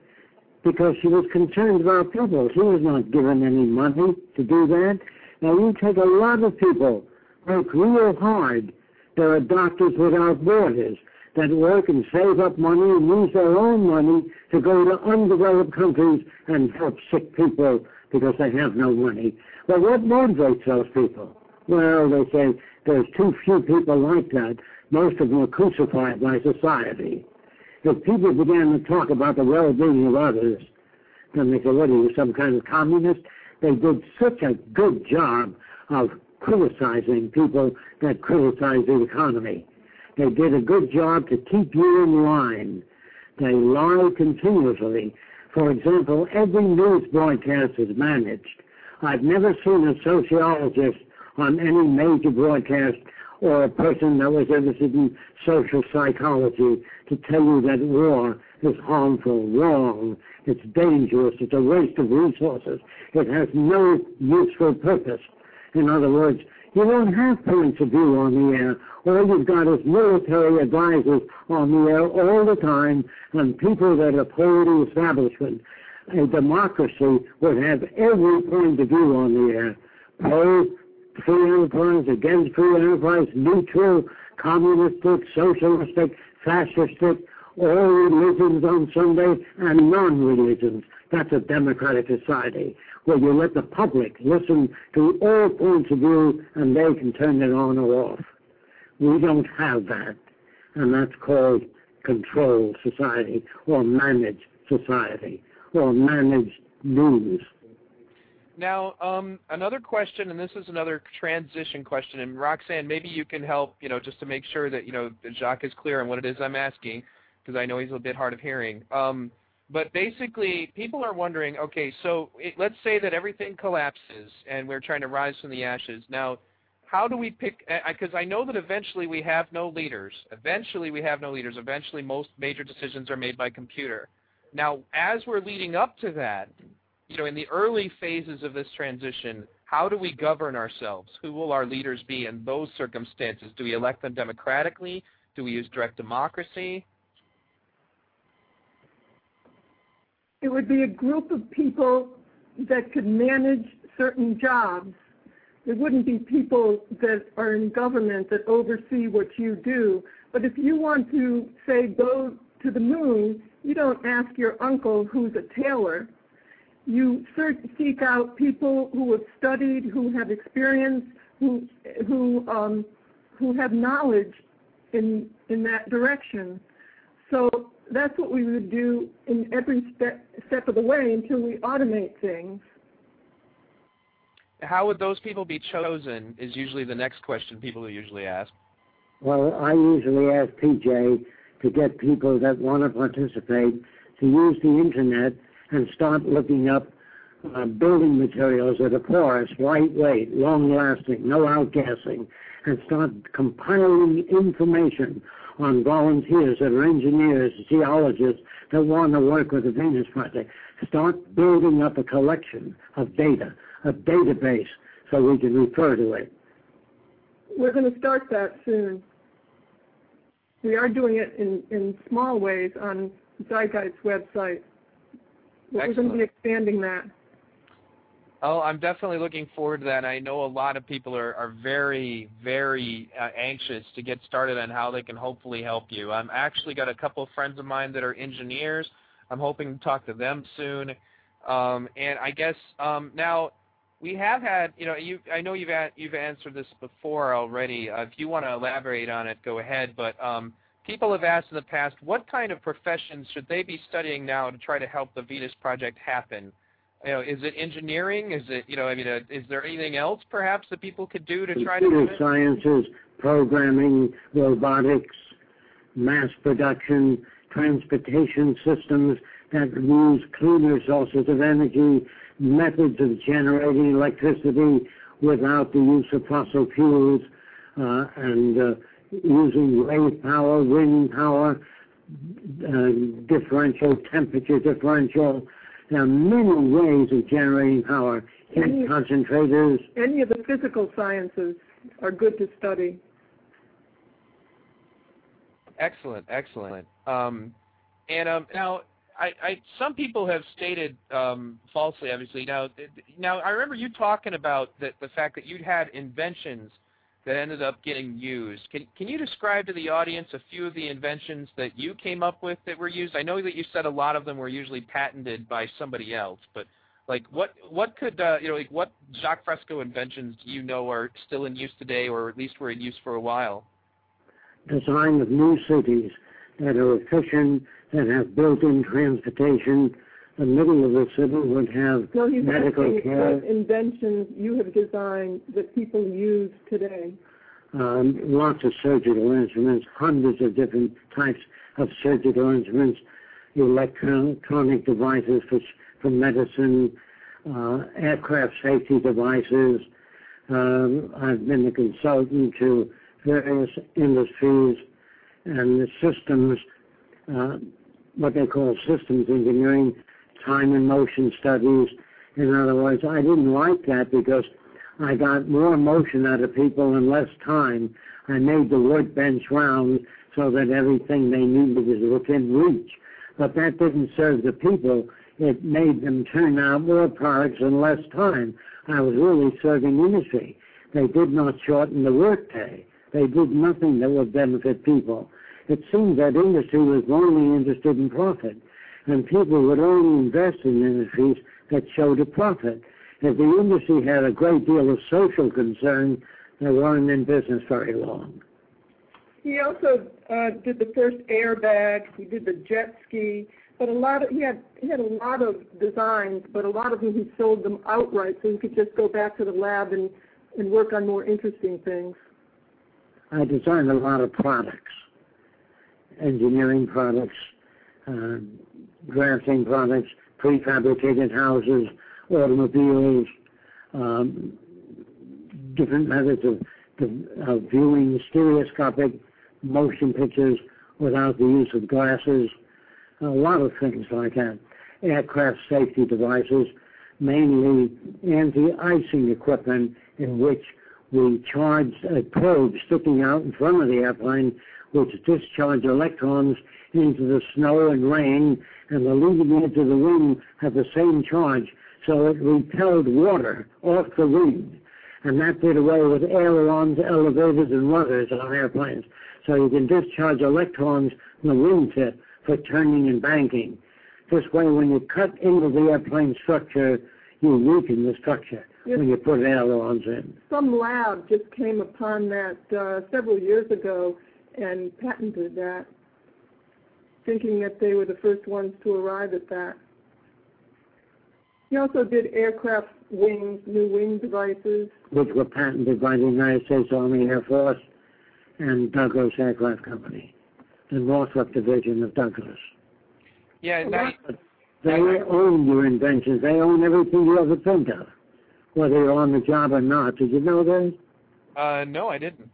G: because she was concerned about people. She was not given any money to do that. Now, you take a lot of people, work real hard. There are doctors without borders that work and save up money and use their own money to go to undeveloped countries and help sick people because they have no money. Well, what motivates those people? Well, they say there's too few people like that. Most of them are crucified by society. If people began to talk about the well-being of others, then they say, what are you, some kind of communist? They did such a good job of criticizing people that criticize the economy. They did a good job to keep you in line. They lie continuously. For example, every news broadcast is managed. I've never seen a sociologist on any major broadcast or a person that was interested in social psychology to tell you that war is harmful, wrong, it's dangerous, it's a waste of resources, it has no useful purpose. In other words, you don't have points of view on the air. All you've got is military advisors on the air all the time and people that oppose the establishment. A democracy would have every point of view on the air. Pro free enterprise, against free enterprise, neutral, communistic, socialistic, fascistic, all religions on Sunday and non-religions. That's a democratic society where you let the public listen to all points of view and they can turn it on or off. We don't have that, and that's called control society or managed society or managed news.
B: Now, um, another question, and this is another transition question, and Roxanne, maybe you can help, you know, just to make sure that, you know, Jacques is clear on what it is I'm asking, because I know he's a bit hard of hearing. Um, but basically, people are wondering, okay, so it, let's say that everything collapses and we're trying to rise from the ashes. Now, how do we pick, because I know that eventually we have no leaders. Eventually we have no leaders. Eventually most major decisions are made by computer. Now, as we're leading up to that, you know, in the early phases of this transition, how do we govern ourselves? Who will our leaders be in those circumstances? Do we elect them democratically? Do we use direct democracy?
E: It would be a group of people that could manage certain jobs. There wouldn't be people that are in government that oversee what you do. But if you want to, say, go to the moon, you don't ask your uncle who's a tailor. You search, seek out people who have studied, who have experience, who who um, who have knowledge in in that direction. So that's what we would do in every step step of the way until we automate things.
B: How would those people be chosen? Is usually the next question people usually ask.
G: Well, I usually ask PJ to get people that want to participate to use the internet and start looking up uh, building materials that are porous, lightweight, long-lasting, no outgassing, and start compiling information on volunteers that are engineers, geologists that want to work with the Venus Project. Start building up a collection of data, a database, so we can refer to it.
E: We're going to start that soon. We are doing it in, in small ways on Zeitgeist's website. But we're going to be expanding that.
B: Oh, I'm definitely looking forward to that. I know a lot of people are, are very, very uh, anxious to get started on how they can hopefully help you. I'm actually got a couple of friends of mine that are engineers. I'm hoping to talk to them soon. Um, and I guess um, now we have had, you know, you, I know you've you've answered this before already. Uh, if you want to elaborate on it, go ahead. But um, people have asked in the past, what kind of professions should they be studying now to try to help the Venus Project happen? you know, is it engineering? Is it, you know, I mean, uh, is there anything else perhaps that people could do to try to
G: Computer sciences, programming, robotics, mass production, transportation systems that use cleaner sources of energy, methods of generating electricity without the use of fossil fuels, uh, and uh, using wave power, wind power, uh, differential temperature differential, there are many ways of generating power. Heat
E: Any-
G: concentrators,
E: Any of the physical sciences are good to study.
B: Excellent, excellent. Um, and um, now, I, I, some people have stated um, falsely, obviously. Now, now I remember you talking about the, the fact that you'd had inventions that ended up getting used. Can, can you describe to the audience a few of the inventions that you came up with that were used? I know that you said a lot of them were usually patented by somebody else, but like what what could uh, you know like what Jacques Fresco inventions do you know are still in use today, or at least were in use for a while?
G: design of new cities that are efficient, that have built-in transportation. The middle of the city would have medical care.
E: what inventions you have designed that people use today.
G: um, lots of surgical instruments, hundreds of different types of surgical instruments, electronic devices for, for medicine, uh, aircraft safety devices. Um, I've been a consultant to various industries and the systems, uh, what they call systems engineering, time and motion studies. In other words, I didn't like that because I got more motion out of people in less time. I made the workbench round so that everything they needed was within reach. But that didn't serve the people. It made them turn out more products in less time. I was really serving industry. They did not shorten the workday. They did nothing that would benefit people. It seemed that industry was only interested in profit, and people would only invest in industries that showed a profit. If the industry had a great deal of social concern, they weren't in business very long.
E: He also uh, did the first airbag. He did the jet ski. But a lot of he had he had a lot of designs, but a lot of them he sold them outright, so he could just go back to the lab and and work on more interesting things.
G: I designed a lot of products, engineering products, uh, drafting products, prefabricated houses, automobiles, um, different methods of, of viewing stereoscopic motion pictures without the use of glasses, a lot of things like that. Aircraft safety devices, mainly anti-icing equipment in which we charged a probe sticking out in front of the airplane which discharged electrons into the snow and rain, and the leading edge of the wing had the same charge, so it repelled water off the wing. And that did away with ailerons, elevators, and rudders on airplanes. So you can discharge electrons in the wingtip for turning and banking. This way, when you cut into the airplane structure, you weaken the structure yes. when you put ailerons in.
E: Some lab just came upon that uh, several years ago and patented that, thinking that they were the first ones to arrive at that. He also did aircraft wings, new wing devices.
G: Which were patented by the United States Army Air Force and Douglas Aircraft Company, the Northrop Division of Douglas.
B: Yeah, now,
G: they own your inventions. They own everything you ever think of, whether you're on the job or not. Did you know that?
B: Uh, no, I didn't.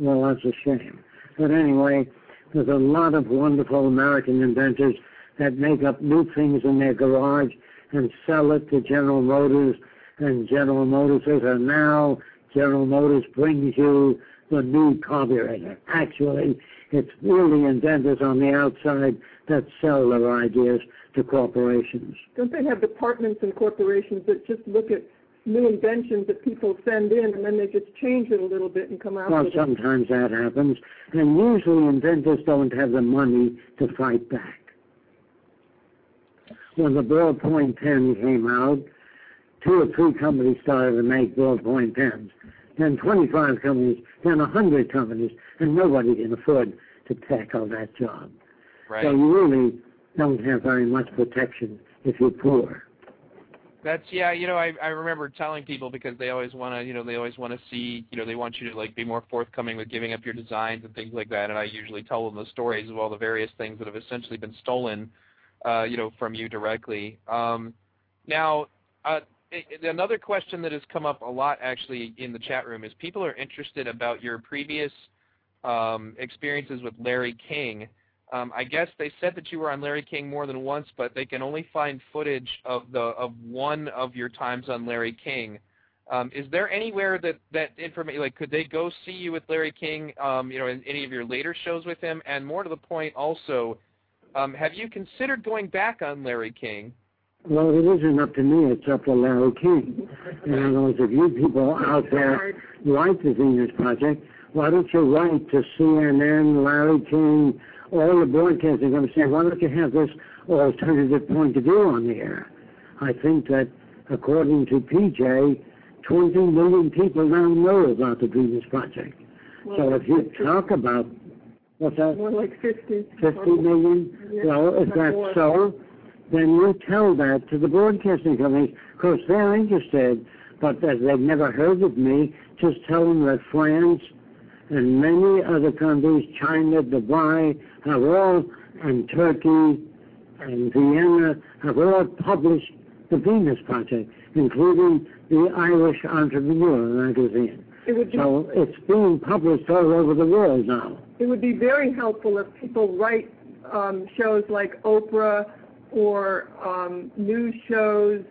G: Well, that's a shame. But anyway, there's a lot of wonderful American inventors that make up new things in their garage and sell it to General Motors, and General Motors says, and now General Motors brings you the new carburetor. Actually, it's really inventors on the outside that sell their ideas to corporations.
E: Don't they have departments and corporations that just look at new inventions that people send in and then they just change it a little bit and come out
G: well,
E: with
G: sometimes that happens. And usually inventors don't have the money to fight back. When the ballpoint pen came out, two or three companies started to make ballpoint pens. Then 25 companies, then 100 companies, and nobody can afford to tackle that job.
B: Right.
G: So you really don't have very much protection if you're poor.
B: That's yeah, you know, I I remember telling people because they always want to, you know, they always want to see, you know, they want you to like be more forthcoming with giving up your designs and things like that. And I usually tell them the stories of all the various things that have essentially been stolen, uh, you know, from you directly. Um, now, uh, another question that has come up a lot actually in the chat room is people are interested about your previous um, experiences with Larry King. Um, I guess they said that you were on Larry King more than once, but they can only find footage of the of one of your times on Larry King. Um, is there anywhere that that information like could they go see you with Larry King? Um, you know, in any of your later shows with him? And more to the point, also, um, have you considered going back on Larry King?
G: Well, it isn't up to me. It's up to Larry King. In other words, if you people out there like the Venus Project, why don't you write to CNN, Larry King, all the broadcasters are going to say, why don't you have this alternative point of view on the air? I think that according to PJ, 20 million people now know about the Venus Project.
E: Well,
G: so if you talk about, what's that?
E: More like 50.
G: 50 million?
E: Yeah,
G: well, if that's
E: more.
G: so, then you tell that to the broadcasting companies because they're interested, but as they've never heard of me, just tell them that France, and many other countries, China, Dubai, have all, and Turkey and Vienna, have all published the Venus Project, including the Irish Entrepreneur magazine.
E: It would be,
G: So it's being published all over the world now.
E: it would be very helpful if people write um, shows like Oprah or um, news shows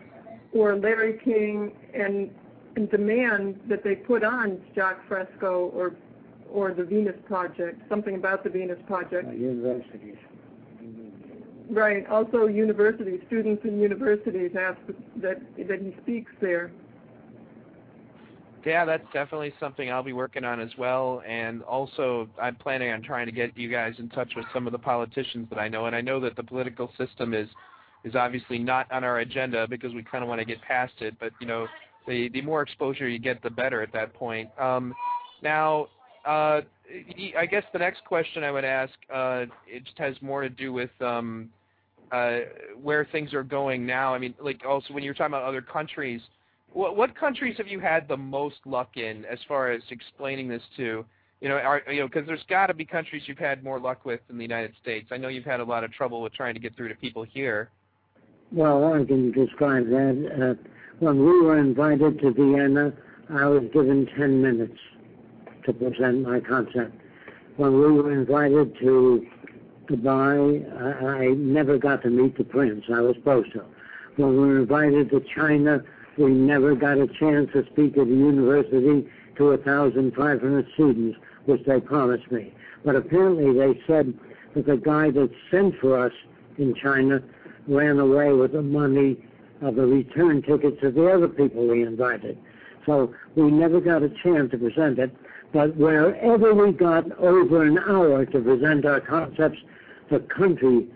E: or Larry King and, and demand that they put on Jacques Fresco or or the Venus Project, something about the Venus Project.
G: Uh, universities.
E: Right. Also, universities, students in universities ask that that he speaks there.
B: Yeah, that's definitely something I'll be working on as well. And also, I'm planning on trying to get you guys in touch with some of the politicians that I know. And I know that the political system is is obviously not on our agenda because we kind of want to get past it. But you know, the the more exposure you get, the better at that point. Um, now, uh, I guess the next question I would ask uh, it just has more to do with um, uh, where things are going now. I mean, like also when you're talking about other countries. What, what countries have you had the most luck in as far as explaining this to? You know, are, you know, because there's got to be countries you've had more luck with than the United States. I know you've had a lot of trouble with trying to get through to people here.
G: Well, I can describe that. Uh, when we were invited to Vienna, I was given 10 minutes to present my concept. When we were invited to Dubai, I, I never got to meet the prince. I was supposed to. When we were invited to China, we never got a chance to speak at the university to 1,500 students, which they promised me. But apparently they said that the guy that sent for us in China ran away with the money of the return tickets of the other people we invited. So we never got a chance to present it. But wherever we got over an hour to present our concepts, the country,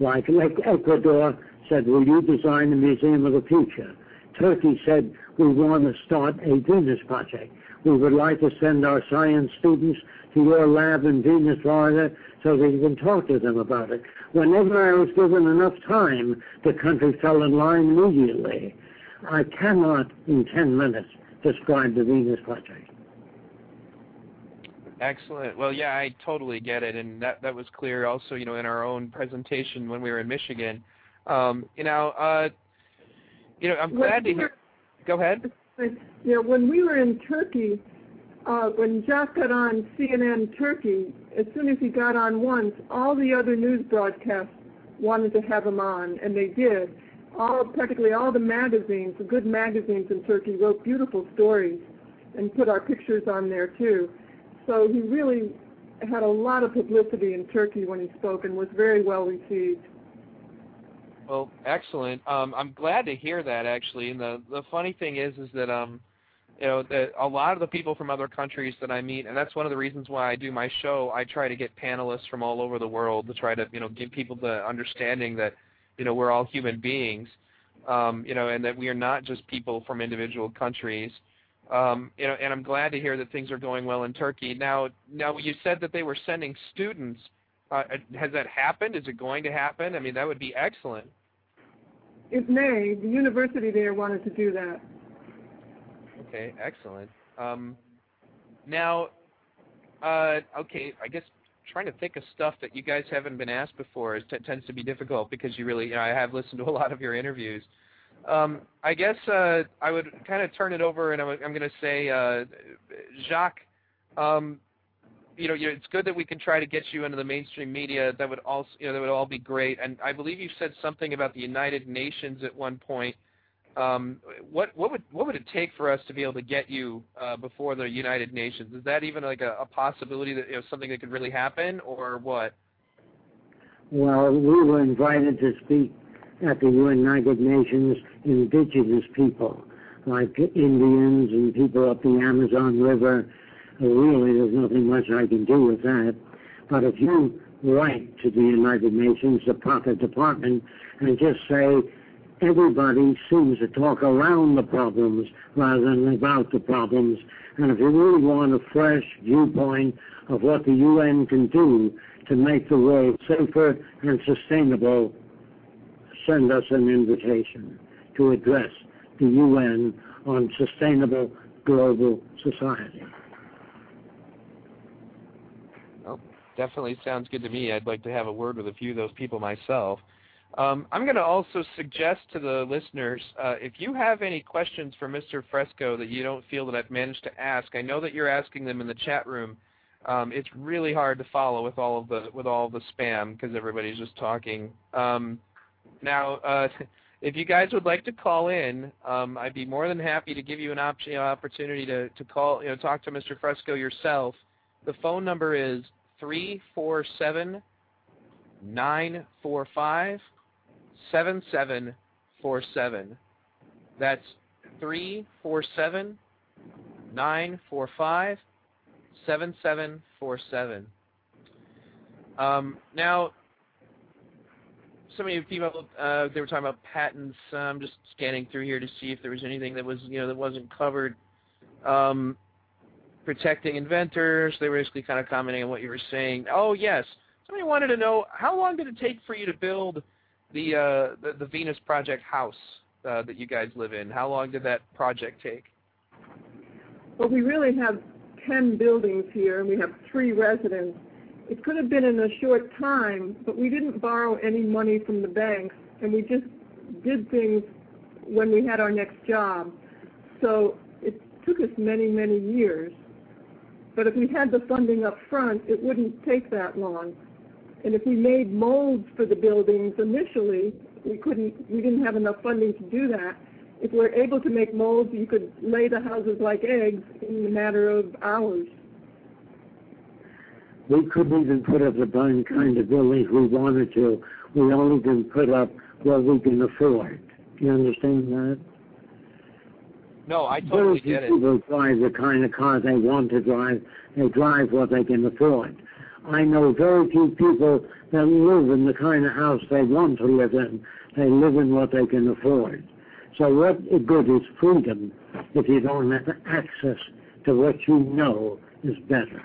G: like, Ecuador, said, will you design the Museum of the Future? Turkey said, we want to start a Venus project. We would like to send our science students to your lab in Venus, Florida, so that you can talk to them about it. Whenever I was given enough time, the country fell in line immediately. I cannot, in 10 minutes, describe the Venus project.
B: Excellent. Well, yeah, I totally get it, and that that was clear also, you know, in our own presentation when we were in Michigan. Um, you know, uh, you know, I'm glad to hear. Go ahead.
E: You know, when we were in Turkey, uh, when Jacques got on CNN Turkey, as soon as he got on once, all the other news broadcasts wanted to have him on, and they did. All practically all the magazines, the good magazines in Turkey, wrote beautiful stories and put our pictures on there too. So he really had a lot of publicity in Turkey when he spoke and was very well received.
B: Well, excellent. Um, I'm glad to hear that actually. And the the funny thing is, is that um, you know, that a lot of the people from other countries that I meet, and that's one of the reasons why I do my show. I try to get panelists from all over the world to try to you know give people the understanding that you know we're all human beings, um, you know, and that we are not just people from individual countries. Um, you know, and I'm glad to hear that things are going well in Turkey. Now, now you said that they were sending students. Uh, has that happened? Is it going to happen? I mean, that would be excellent.
E: It may. The university there wanted to do that.
B: Okay, excellent. Um, now, uh, okay, I guess trying to think of stuff that you guys haven't been asked before is t- tends to be difficult because you really, you know, I have listened to a lot of your interviews. Um, I guess uh, I would kind of turn it over, and I'm, I'm going to say, uh, Jacques. Um, you know, it's good that we can try to get you into the mainstream media. That would also, you know, that would all be great. And I believe you said something about the United Nations at one point. Um, what what would what would it take for us to be able to get you uh, before the United Nations? Is that even like a, a possibility that you know something that could really happen, or what?
G: Well, we were invited to speak at the United Nations indigenous people, like Indians and people up the Amazon River. Uh, really, there's nothing much I can do with that. But if you write to the United Nations, the proper department, and just say, everybody seems to talk around the problems rather than about the problems. And if you really want a fresh viewpoint of what the UN can do to make the world safer and sustainable, send us an invitation to address the UN on sustainable global society.
B: Well, definitely sounds good to me. I'd like to have a word with a few of those people myself. Um, I'm going to also suggest to the listeners, uh, if you have any questions for Mr. Fresco that you don't feel that I've managed to ask, I know that you're asking them in the chat room. Um, it's really hard to follow with all of the with all of the spam because everybody's just talking. Um, now, uh, if you guys would like to call in, um, I'd be more than happy to give you an op- you opportunity to, to call, you know, talk to Mr. Fresco yourself. The phone number is three four seven nine four five seven seven four seven. That's three four seven nine four five seven seven four seven. Um, now, so many people uh, they were talking about patents. I'm just scanning through here to see if there was anything that was you know that wasn't covered. Um, protecting inventors. They were basically kind of commenting on what you were saying. Oh yes, somebody wanted to know how long did it take for you to build the uh, the, the Venus Project house uh, that you guys live in? How long did that project take?
E: Well, we really have 10 buildings here, and we have three residents. It could have been in a short time, but we didn't borrow any money from the banks, and we just did things when we had our next job. So it took us many, many years. But if we had the funding up front, it wouldn't take that long. And if we made molds for the buildings initially, we couldn't, we didn't have enough funding to do that. If we're able to make molds, you could lay the houses like eggs in a matter of hours.
G: We couldn't even put up the kind of buildings we wanted to. We only can put up what we can afford. Do you understand that?
B: No, I totally
G: get
B: it.
G: People drive the kind of car they want to drive. They drive what they can afford. I know very few people that live in the kind of house they want to live in. They live in what they can afford. So what good is freedom if you don't have access to what you know is better?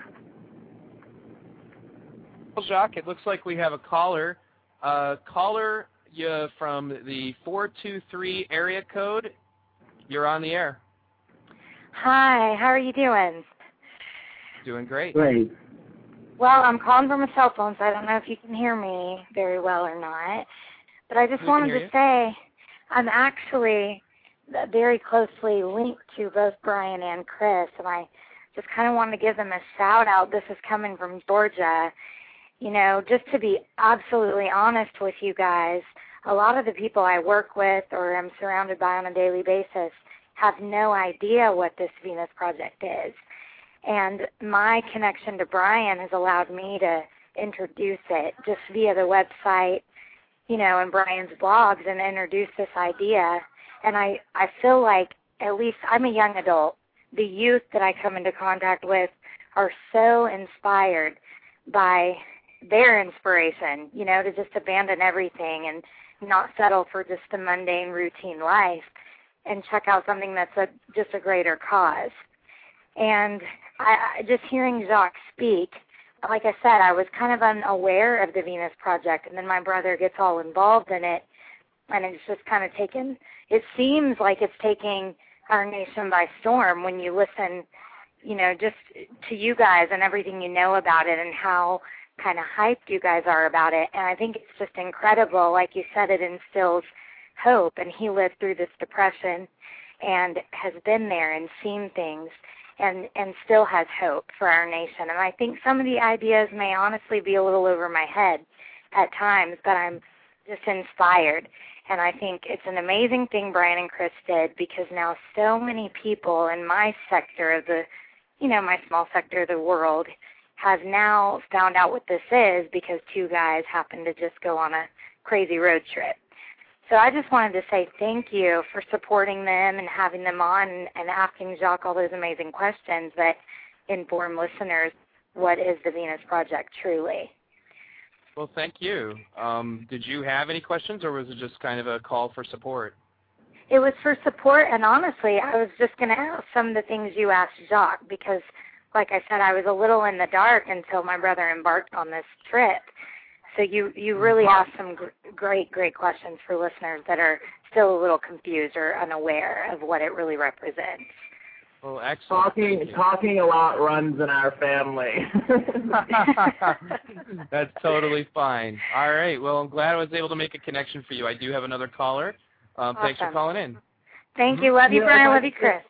B: Well, Jacques, it looks like we have a caller. Uh, caller you from the 423 area code. You're on the air.
H: Hi, how are you doing?
B: Doing great.
G: Great.
H: Well, I'm calling from a cell phone, so I don't know if you can hear me very well or not. But I just
B: We
H: wanted to
B: you.
H: say I'm actually very closely linked to both Brian and Chris, and I just kind of wanted to give them a shout out. This is coming from Georgia. You know, just to be absolutely honest with you guys, a lot of the people I work with or am surrounded by on a daily basis have no idea what this Venus Project is. And my connection to Brian has allowed me to introduce it just via the website, you know, and Brian's blogs and introduce this idea. And I, I feel like at least I'm a young adult. The youth that I come into contact with are so inspired by their inspiration, you know, to just abandon everything and not settle for just the mundane routine life and check out something that's a just a greater cause. And I, just hearing Jacques speak, like I said, I was kind of unaware of the Venus Project, and then my brother gets all involved in it, and it's just kind of taken. It seems like it's taking our nation by storm when you listen, you know, just to you guys and everything you know about it and how kind of hyped you guys are about it. And I think it's just incredible. Like you said, it instills hope. And he lived through this depression and has been there and seen things and and still has hope for our nation. And I think some of the ideas may honestly be a little over my head at times, but I'm just inspired. And I think it's an amazing thing Brian and Chris did because now so many people in my sector of the, you know, my small sector of the world have now found out what this is because two guys happened to just go on a crazy road trip. So I just wanted to say thank you for supporting them and having them on and, and asking Jacques all those amazing questions that inform listeners what is the Venus Project truly.
B: Well, thank you. Um, did you have any questions, or was it just kind of a call for support?
H: It was for support, and honestly, I was just going to ask some of the things you asked Jacques because, like I said, I was a little in the dark until my brother embarked on this trip. So you you really asked some gr- great great questions for listeners that are still a little confused or unaware of what it really represents.
B: Well, excellent.
D: Talking talking a lot runs in our family.
B: That's totally fine. All right. Well, I'm glad I was able to make a connection for you. I do have another caller. Um, Thanks for calling in.
H: Thank you. Love you, Brian. Love you, Chris.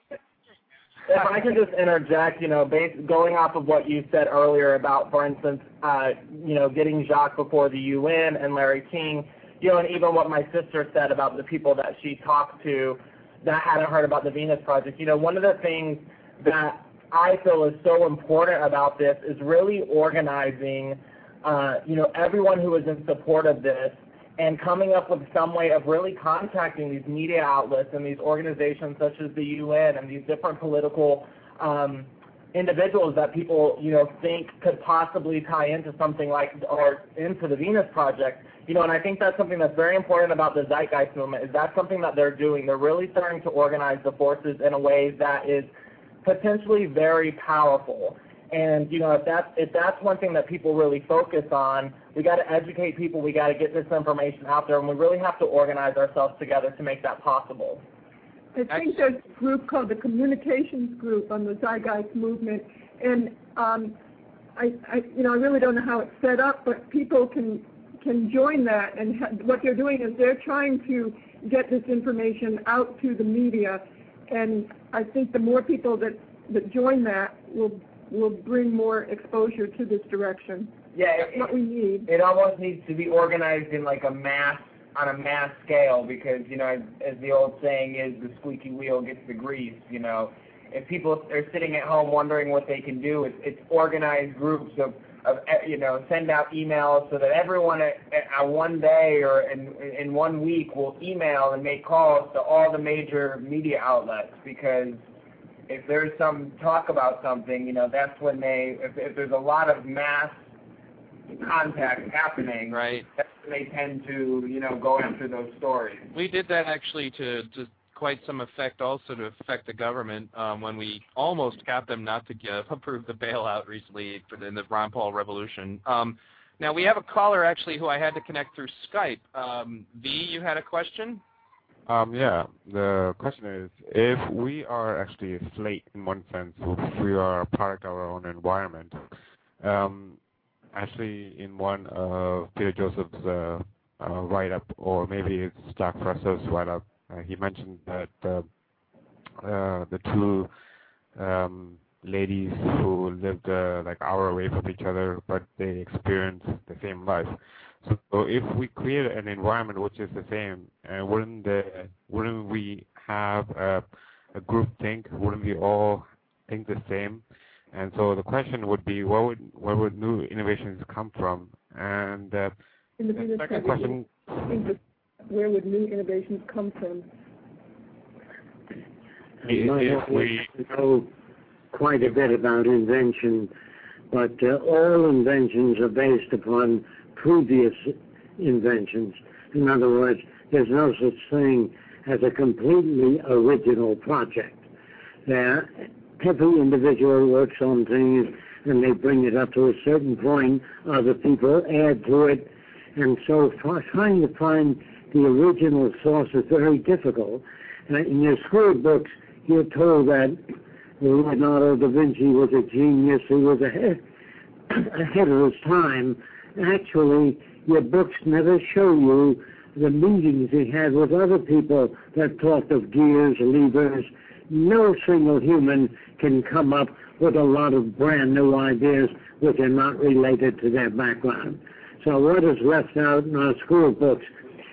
D: If I could just interject, you know, based, going off of what you said earlier about, for instance, uh, you know, getting Jacques before the UN and Larry King, you know, and even what my sister said about the people that she talked to that hadn't heard about the Venus Project. You know, one of the things that I feel is so important about this is really organizing, uh, you know, everyone who is in support of this and coming up with some way of really contacting these media outlets and these organizations such as the UN and these different political um, individuals that people, you know, think could possibly tie into something like or into the Venus Project. You know, and I think that's something that's very important about the Zeitgeist movement is that's something that they're doing. They're really starting to organize the forces in a way that is potentially very powerful. And you know, if that's if that's one thing that people really focus on, we got to educate people. We got to get this information out there, and we really have to organize ourselves together to make that possible.
E: I think there's a group called the Communications Group on the Zeitgeist Movement, and um, I, I, you know, I really don't know how it's set up, but people can can join that, and ha- what they're doing is they're trying to get this information out to the media, and I think the more people that that join that will will bring more exposure to this direction.
C: Yeah,
E: That's
C: it,
E: what we need.
C: it almost needs to be organized in like a mass on a mass scale because you know as, as the old saying is the squeaky wheel gets the grease you know if people are sitting at home wondering what they can do it's, it's organized groups of of eh, you know send out emails so that everyone at, at one day or in in one week will email and make calls to all the major media outlets because if there's some talk about something you know that's when they if, if there's a lot of mass contact happening
B: Right.
C: that's when they tend to, you know, go after those stories.
B: We did that actually to, to quite some effect also to affect the government um, when we almost got them not to give, approve the bailout recently for the, in the Ron Paul revolution. Um, now we have a caller actually who I had to connect through Skype. Um, v, you had a question?
I: Um, yeah, the question is, if we are actually a slate in one sense, if we are a product of our own environment, um, actually in one of Peter Joseph's uh, uh, write-up, or maybe it's Jack Russell's write-up, uh, he mentioned that uh, uh, the two um, ladies who lived uh, like hour away from each other, but they experienced the same life. So, so if we create an environment which is the same, uh, wouldn't the wouldn't we have a, a group think? Wouldn't we all think the same? And so the question would be, where would where would new innovations come from? And uh,
E: In the
I: the second
E: Project,
I: question,
E: I think that where would new innovations come from?
I: if we
G: know quite a bit about invention, but uh, all inventions are based upon previous inventions. In other words, there's no such thing as a completely original project. There, every individual works on things and they bring it up to a certain point, other people add to it, and so trying to find the original source is very difficult. In your school books, you're told that Leonardo da Vinci was a genius, he was ahead, ahead of his time. Actually, your books never show you the meetings he had with other people that talked of gears, levers. No single human can come up with a lot of brand new ideas which are not related to their background. So what is left out in our school books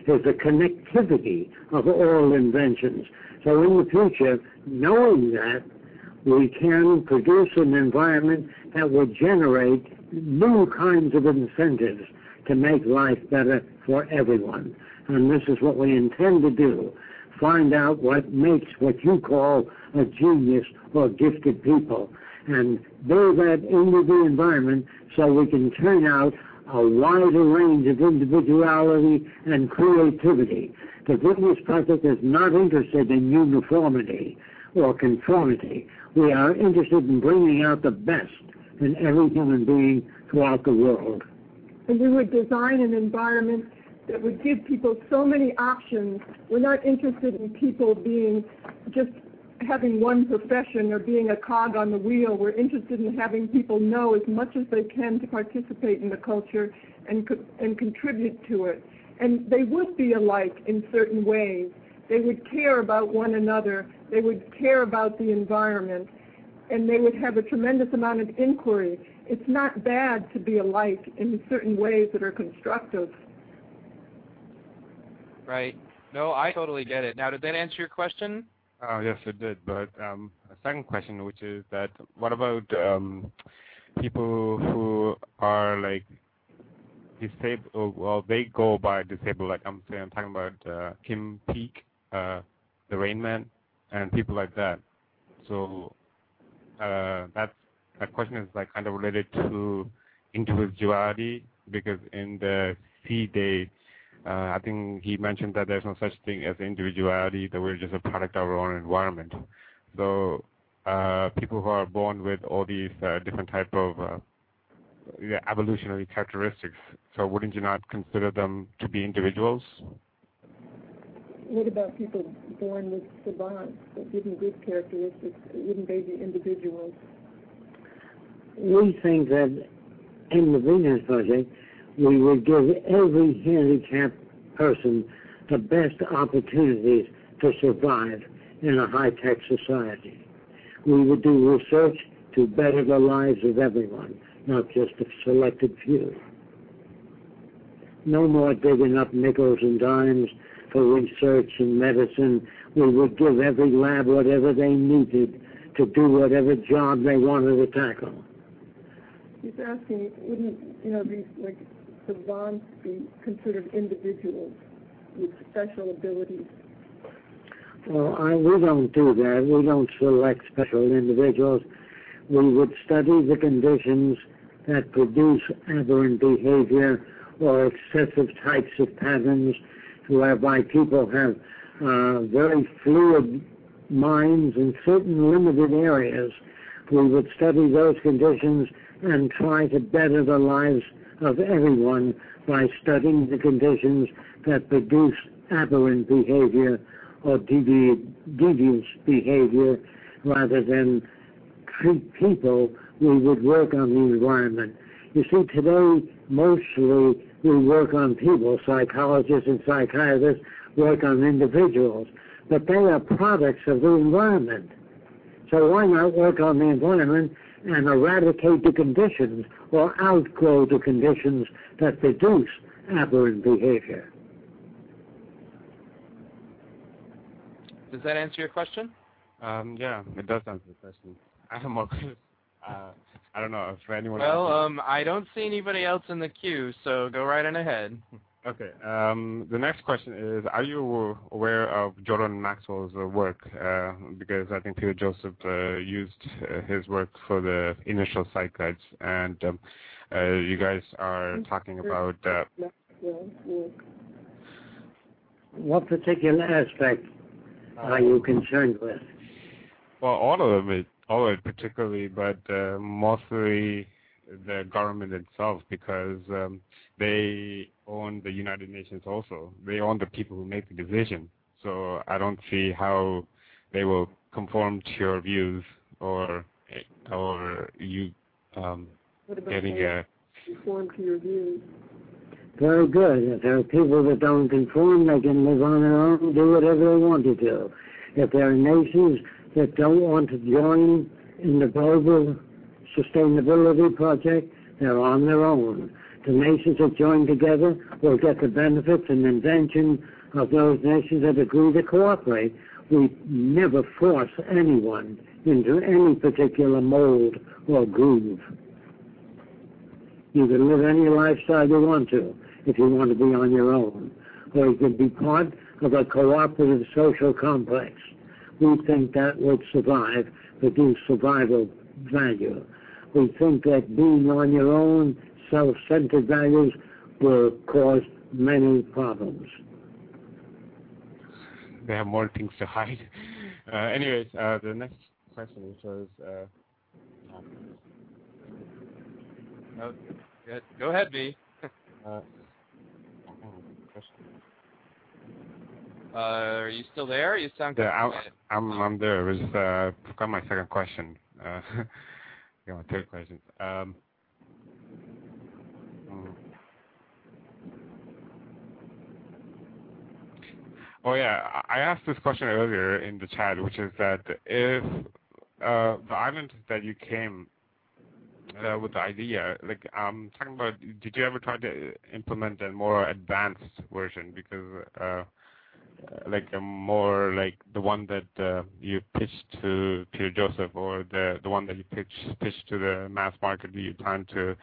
G: is the connectivity of all inventions. So in the future, knowing that, we can produce an environment that will generate new kinds of incentives to make life better for everyone. And this is what we intend to do. Find out what makes what you call a genius or gifted people and build that into the environment so we can turn out a wider range of individuality and creativity. The Venus Project is not interested in uniformity or conformity. We are interested in bringing out the best in every human being throughout the world.
E: And we would design an environment that would give people so many options. We're not interested in people being just having one profession or being a cog on the wheel. We're interested in having people know as much as they can to participate in the culture and and contribute to it. And they would be alike in certain ways. They would care about one another. They would care about the environment, and they would have a tremendous amount of inquiry. It's not bad to be alike in certain ways that are constructive.
B: Right. No, I totally get it. Now, did that answer your question?
I: Uh, yes, it did. But um, a second question, which is that what about um, people who are like disabled? Well, they go by disabled. Like I'm saying, I'm talking about uh, Kim Peek, uh, the Rain Man, and people like that. So that that question is like kind of related to individuality because in the C day, uh, I think he mentioned that there's no such thing as individuality, that we're just a product of our own environment. So uh, people who are born with all these uh, different type of uh, evolutionary characteristics, so wouldn't you not consider them to be individuals?
E: What about people born with savants that given good characteristics? Wouldn't they be individuals?
G: We think that in the Venus Project, we would give every handicapped person the best opportunities to survive in a high-tech society. We would do research to better the lives of everyone, not just a selected few. No more digging up nickels and dimes for research and medicine. We would give every lab whatever they needed to do whatever job they wanted to tackle.
E: He's asking, wouldn't you know these like the savants be considered individuals with special abilities?
G: Well, I, we don't do that. We don't select special individuals. We would study the conditions that produce aberrant behavior or excessive types of patterns whereby people have uh, very fluid minds in certain limited areas. We would study those conditions and try to better the lives of everyone by studying the conditions that produce aberrant behavior or deviant, devious behavior rather than treat people, we would work on the environment. You see, today, mostly we work on people. Psychologists and psychiatrists work on individuals, but they are products of the environment. So why not work on the environment and eradicate the conditions or outgrow the conditions that produce aberrant behavior.
B: Does that answer your question?
I: Um, yeah, it does answer the question. I have more questions. Uh, I don't know if anyone.
B: Well, um, I don't see anybody else in the queue, so go right on ahead.
I: Okay. Um, the next question is, are you aware of Jordan Maxwell's uh, work? Uh, because I think Peter Joseph uh, used uh, his work for the initial Zeitgeist, and um, uh, you guys are talking about. Uh,
G: what particular aspect are you concerned with?
I: Well, all of it, all of it particularly, but mostly the government itself, because um, they own the United Nations also. They own the people who make the decision. So I don't see how they will conform to your views or or you um, getting a
E: conform to your views.
G: Very good. If there are people that don't conform, they can live on their own and do whatever they want to do. If there are nations that don't want to join in the global sustainability project, they're on their own the nations that join together will get the benefits and invention of those nations that agree to cooperate. We never force anyone into any particular mold or groove. You can live any lifestyle you want to if you want to be on your own, or you can be part of a cooperative social complex. We think that would survive, produce survival value. We think that being on your own self-centered values will cause many problems.
I: They have more things to hide. Uh, anyways, uh, the next question was. Uh,
B: oh, go ahead, B.
I: uh,
B: are you still there? You sound
I: Yeah, I'm. I'm, I'm there. It was, uh, forgot my second question. Uh, got my third question. Um, mm. Oh yeah, I I asked this question earlier in the chat, which is that if uh, the island that you came uh, with the idea, like I'm talking about, did you ever try to implement a more advanced version? Because uh, like a more like the one that uh, you pitched to Peter Joseph or the the one that you pitched pitched to the mass market, do you plan to?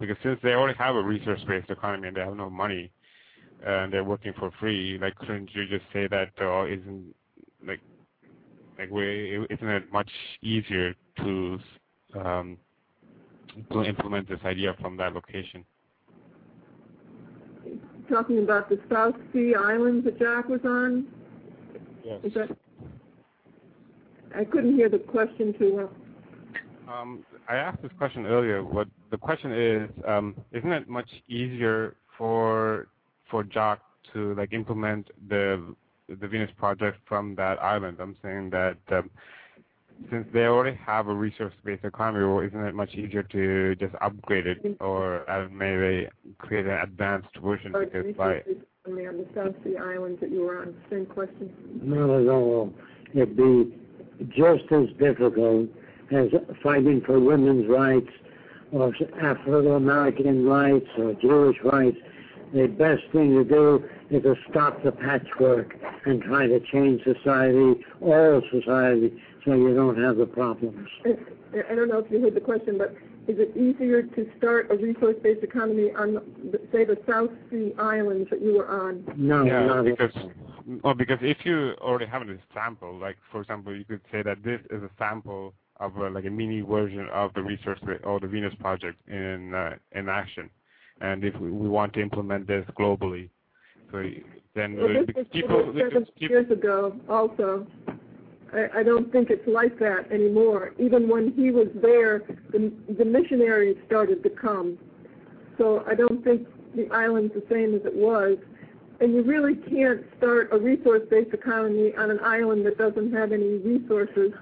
I: Because since they already have a resource-based economy and they have no money, and they're working for free, like couldn't you just say that uh, isn't like like we isn't it much easier to um, to implement this idea from that location?
E: Talking about the South Sea Islands that Jacques was on?
I: Yes.
E: Is that? I couldn't hear the question too well.
I: Um, I asked this question earlier. What the question is, um, isn't it much easier for for Jacques to like implement the the Venus project from that island? I'm saying that um, since they already have a resource-based economy, well, isn't it much easier to just upgrade it or uh, maybe create an advanced version?
E: Or
I: Because by
E: resources on the, on the South Sea Islands that you were on, same question.
G: Not at all. It'd be just as difficult as fighting for women's rights or African American rights or Jewish rights. The best thing to do is to stop the patchwork and try to change society, all society, so you don't have the problems.
E: I I don't know if you heard the question, but is it easier to start a resource-based economy on, say, the South Sea Islands that you were on?
G: No,
I: yeah,
G: not
I: because well, because if you already have a sample, like for example, you could say that this is a sample of a, like a mini version of the research or the Venus project in uh, in action, and if we, we want to implement this globally, so then
E: Well,
I: uh,
E: this was
I: people,
E: over seven
I: people
E: years ago also. I, don't think it's like that anymore. Even when he was there, the, the missionaries started to come. So I don't think the island's the same as it was. And you really can't start a resource-based economy on an island that doesn't have any resources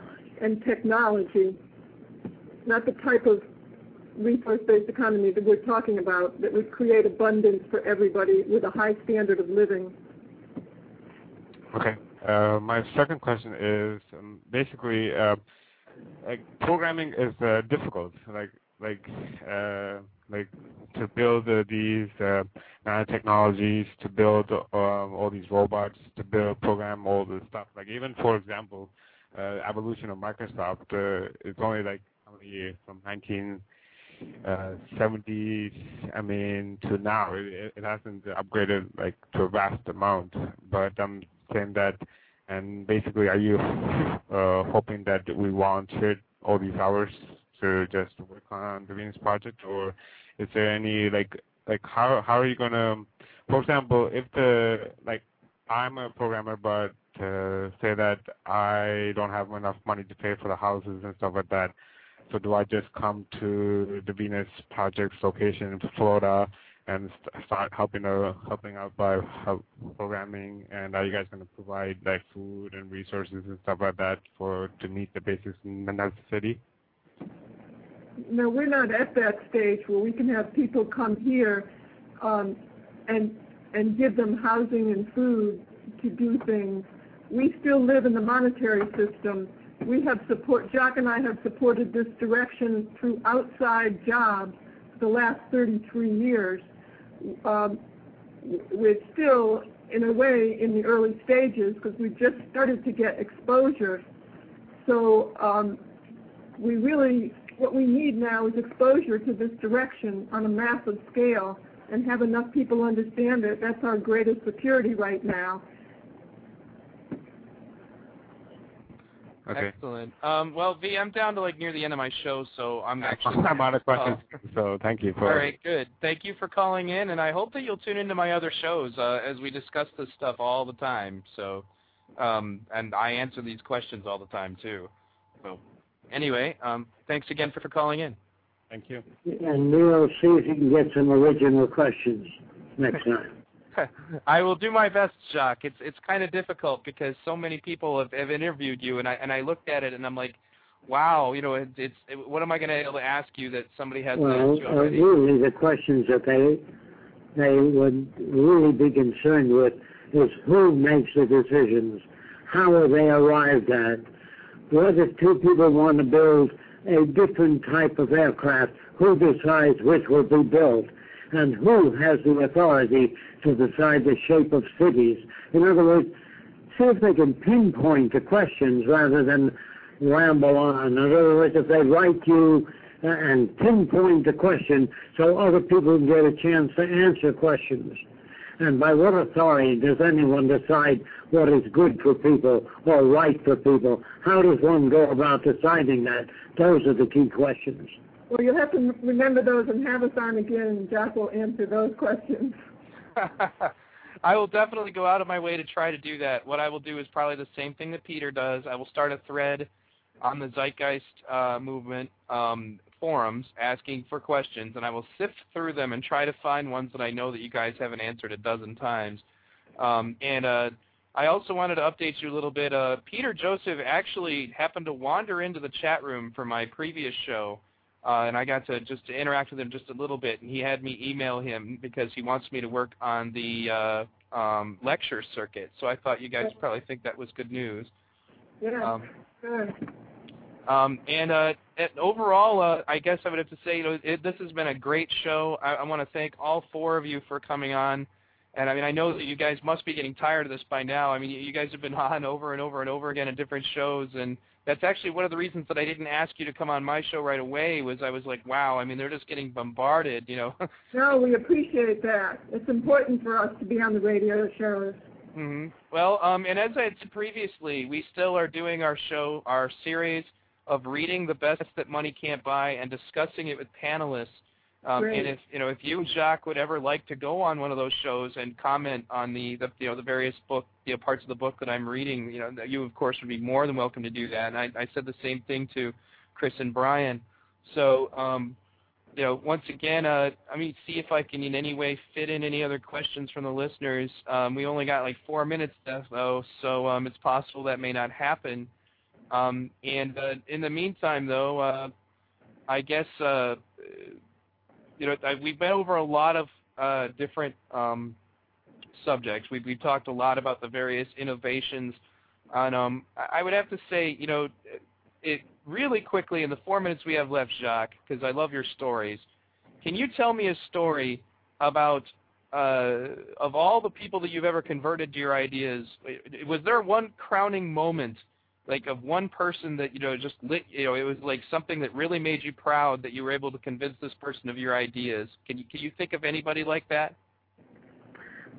E: and technology. Not the type of resource-based economy that we're talking about that would create abundance for everybody with a high standard of living.
I: Okay. Uh, my second question is um, basically uh, like programming is uh, difficult. Like like like to build these nanotechnologies, to build um, all these robots, to build program all this stuff. Like even for example, evolution of Microsoft it's only like how many years from 19 uh, 70s, I mean, to now. It, hasn't upgraded like to a vast amount, but I'm saying that, and basically, are you uh, hoping that we volunteered all these hours to just work on the Venus project, or is there any like like how how are you gonna, for example, if the like I'm a programmer, but uh, say that I don't have enough money to pay for the houses and stuff like that. So do I just come to the Venus Project's location in Florida and start helping uh, helping out by help programming? And are you guys going to provide like food and resources and stuff like that for to meet the basic necessity?
E: No, we're not at that stage where we can have people come here um, and and give them housing and food to do things. We still live in the monetary system. We have support. Jacques and I have supported this direction through outside jobs the last 33 years. Um, we're still, in a way, in the early stages because we've just started to get exposure. So um, we really, what we need now is exposure to this direction on a massive scale and have enough people understand it. That's our greatest security right now.
I: Okay.
B: Excellent. Um, well, V, I'm down to like near the end of my show, so I'm actually.
I: I'm out of questions, so thank you for.
B: All right, good. Thank you for calling in, and I hope that you'll tune into my other shows uh, as we discuss this stuff all the time. So, um, and I answer these questions all the time too. So, anyway, um, thanks again for, for calling in.
I: Thank you.
G: And Neil, see if you can get some original questions next time.
B: I will do my best, Jacques. It's it's kind of difficult because so many people have, have interviewed you, and I and I looked at it and I'm like, wow, you know, it, it's it, what am I going to be able to ask you that somebody hasn't
G: well,
B: asked you
G: uh,
B: already?
G: really the questions that they they would really be concerned with is who makes the decisions, how are they arrived at, what if two people want to build a different type of aircraft, who decides which will be built, and who has the authority to decide the shape of cities. In other words, see if they can pinpoint the questions rather than ramble on. In other words, if they write you uh, and pinpoint the question so other people can get a chance to answer questions. And by what authority does anyone decide what is good for people or right for people? How does one go about deciding that? Those are the key questions.
E: Well, you'll have to remember those and have us on again, and Jacques will answer those questions.
B: I will definitely go out of my way to try to do that. What I will do is probably the same thing that Peter does. I will start a thread on the Zeitgeist uh, movement um, forums asking for questions, and I will sift through them and try to find ones that I know that you guys haven't answered a dozen times. Um, and uh, I also wanted to update you a little bit. Uh, Peter Joseph actually happened to wander into the chat room for my previous show, uh, and I got to just to interact with him just a little bit. And he had me email him because he wants me to work on the uh, um, lecture circuit. So I thought you guys probably think that was good news.
E: Yeah.
B: Um,
E: Good.
B: um, and uh, and overall, uh, I guess I would have to say, you know, it, this has been a great show. I, I want to thank all four of you for coming on. And I mean, I know that you guys must be getting tired of this by now. I mean, you, you guys have been on over and over and over again in different shows, and that's actually one of the reasons that I didn't ask you to come on my show right away. Was I was like, wow, I mean, they're just getting bombarded, you know.
E: No, we appreciate that. It's important for us to be on the radio shows.
B: hmm Well, um, and as I had said previously, we still are doing our show, our series of reading the best that money can't buy and discussing it with panelists. Um, and if you know, if you Jacques would ever like to go on one of those shows and comment on the, the you know the various book you know, parts of the book that I'm reading, you know, you of course would be more than welcome to do that. And I, I said the same thing to Chris and Brian. So um, you know, once again, uh, I mean, see if I can in any way fit in any other questions from the listeners. Um, we only got like four minutes left, though, so um, it's possible that may not happen. Um, and uh, in the meantime, though, uh, I guess uh, you know I, we've been over a lot of uh, different um, subjects. We've, we've talked a lot about the various innovations. On um, I I would have to say, you know, it really quickly in the four minutes we have left, Jacques, because I love your stories. Can you tell me a story about uh, of all the people that you've ever converted to your ideas? Was there one crowning moment, like of one person that you know just lit? You know, it was like something that really made you proud that you were able to convince this person of your ideas. Can you can you think of anybody like that?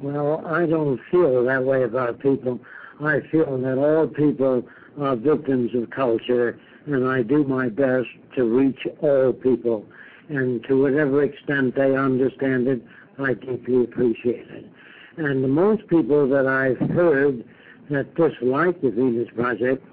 G: Well, I don't feel that way about people. I feel that all people are victims of culture, and I do my best to reach all people. And to whatever extent they understand it, I deeply appreciate it. And the most people that I've heard that dislike the Venus Project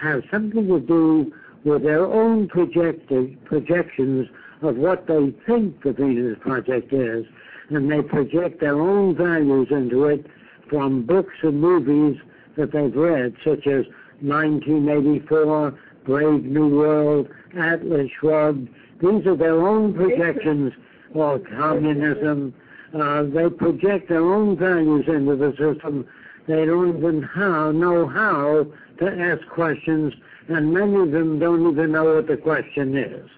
G: have something to do with their own projected projections of what they think the Venus Project is, and they project their own values into it from books and movies that they've read, such as 1984, Brave New World, Atlas Shrugged. These are their own projections of communism. Uh, they project their own values into the system. They don't even how, know how to ask questions, and many of them don't even know what the question is.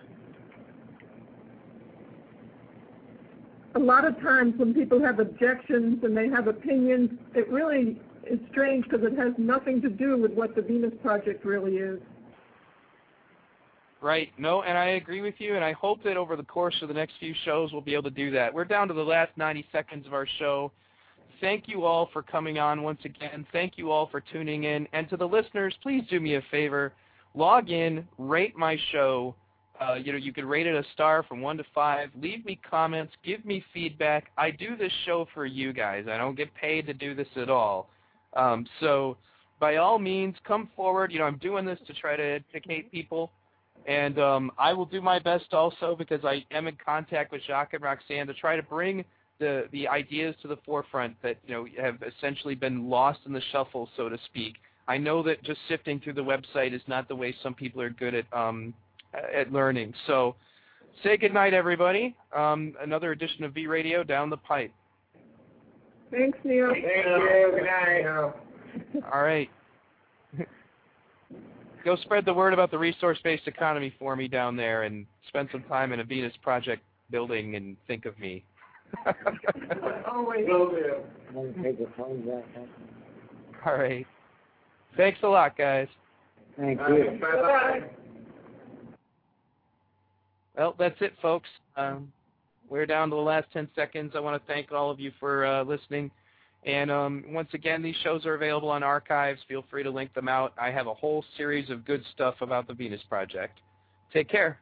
E: A lot of times when people have objections and they have opinions, it really is strange because it has nothing to do with what the Venus Project really is.
B: Right. No, and I agree with you, and I hope that over the course of the next few shows we'll be able to do that. We're down to the last 90 seconds of our show. Thank you all for coming on once again. Thank you all for tuning in. And to the listeners, please do me a favor. Log in, rate my show. Uh, you know, you could rate it a star from one to five. Leave me comments. Give me feedback. I do this show for you guys. I don't get paid to do this at all. Um, so, by all means, come forward. You know, I'm doing this to try to educate people. And um, I will do my best also because I am in contact with Jacques and Roxanne to try to bring the the ideas to the forefront that you know have essentially been lost in the shuffle, so to speak. I know that just sifting through the website is not the way some people are good at um, at learning. So say good night, everybody. Um, another edition of V Radio down the pipe.
E: Thanks, Neil.
C: Thank you. Good night.
B: All right. Go spread the word about the resource-based economy for me down there, and spend some time in a Venus project building, and think of me.
E: Always.
G: Take the phone back.
B: All right. Thanks a lot, guys.
G: Thank you.
C: Bye-bye.
B: Well, that's it, folks. Um, we're down to the last 10 seconds. I want to thank all of you for uh, listening. And um, once again, these shows are available on archives. Feel free to link them out. I have a whole series of good stuff about the Venus Project. Take care.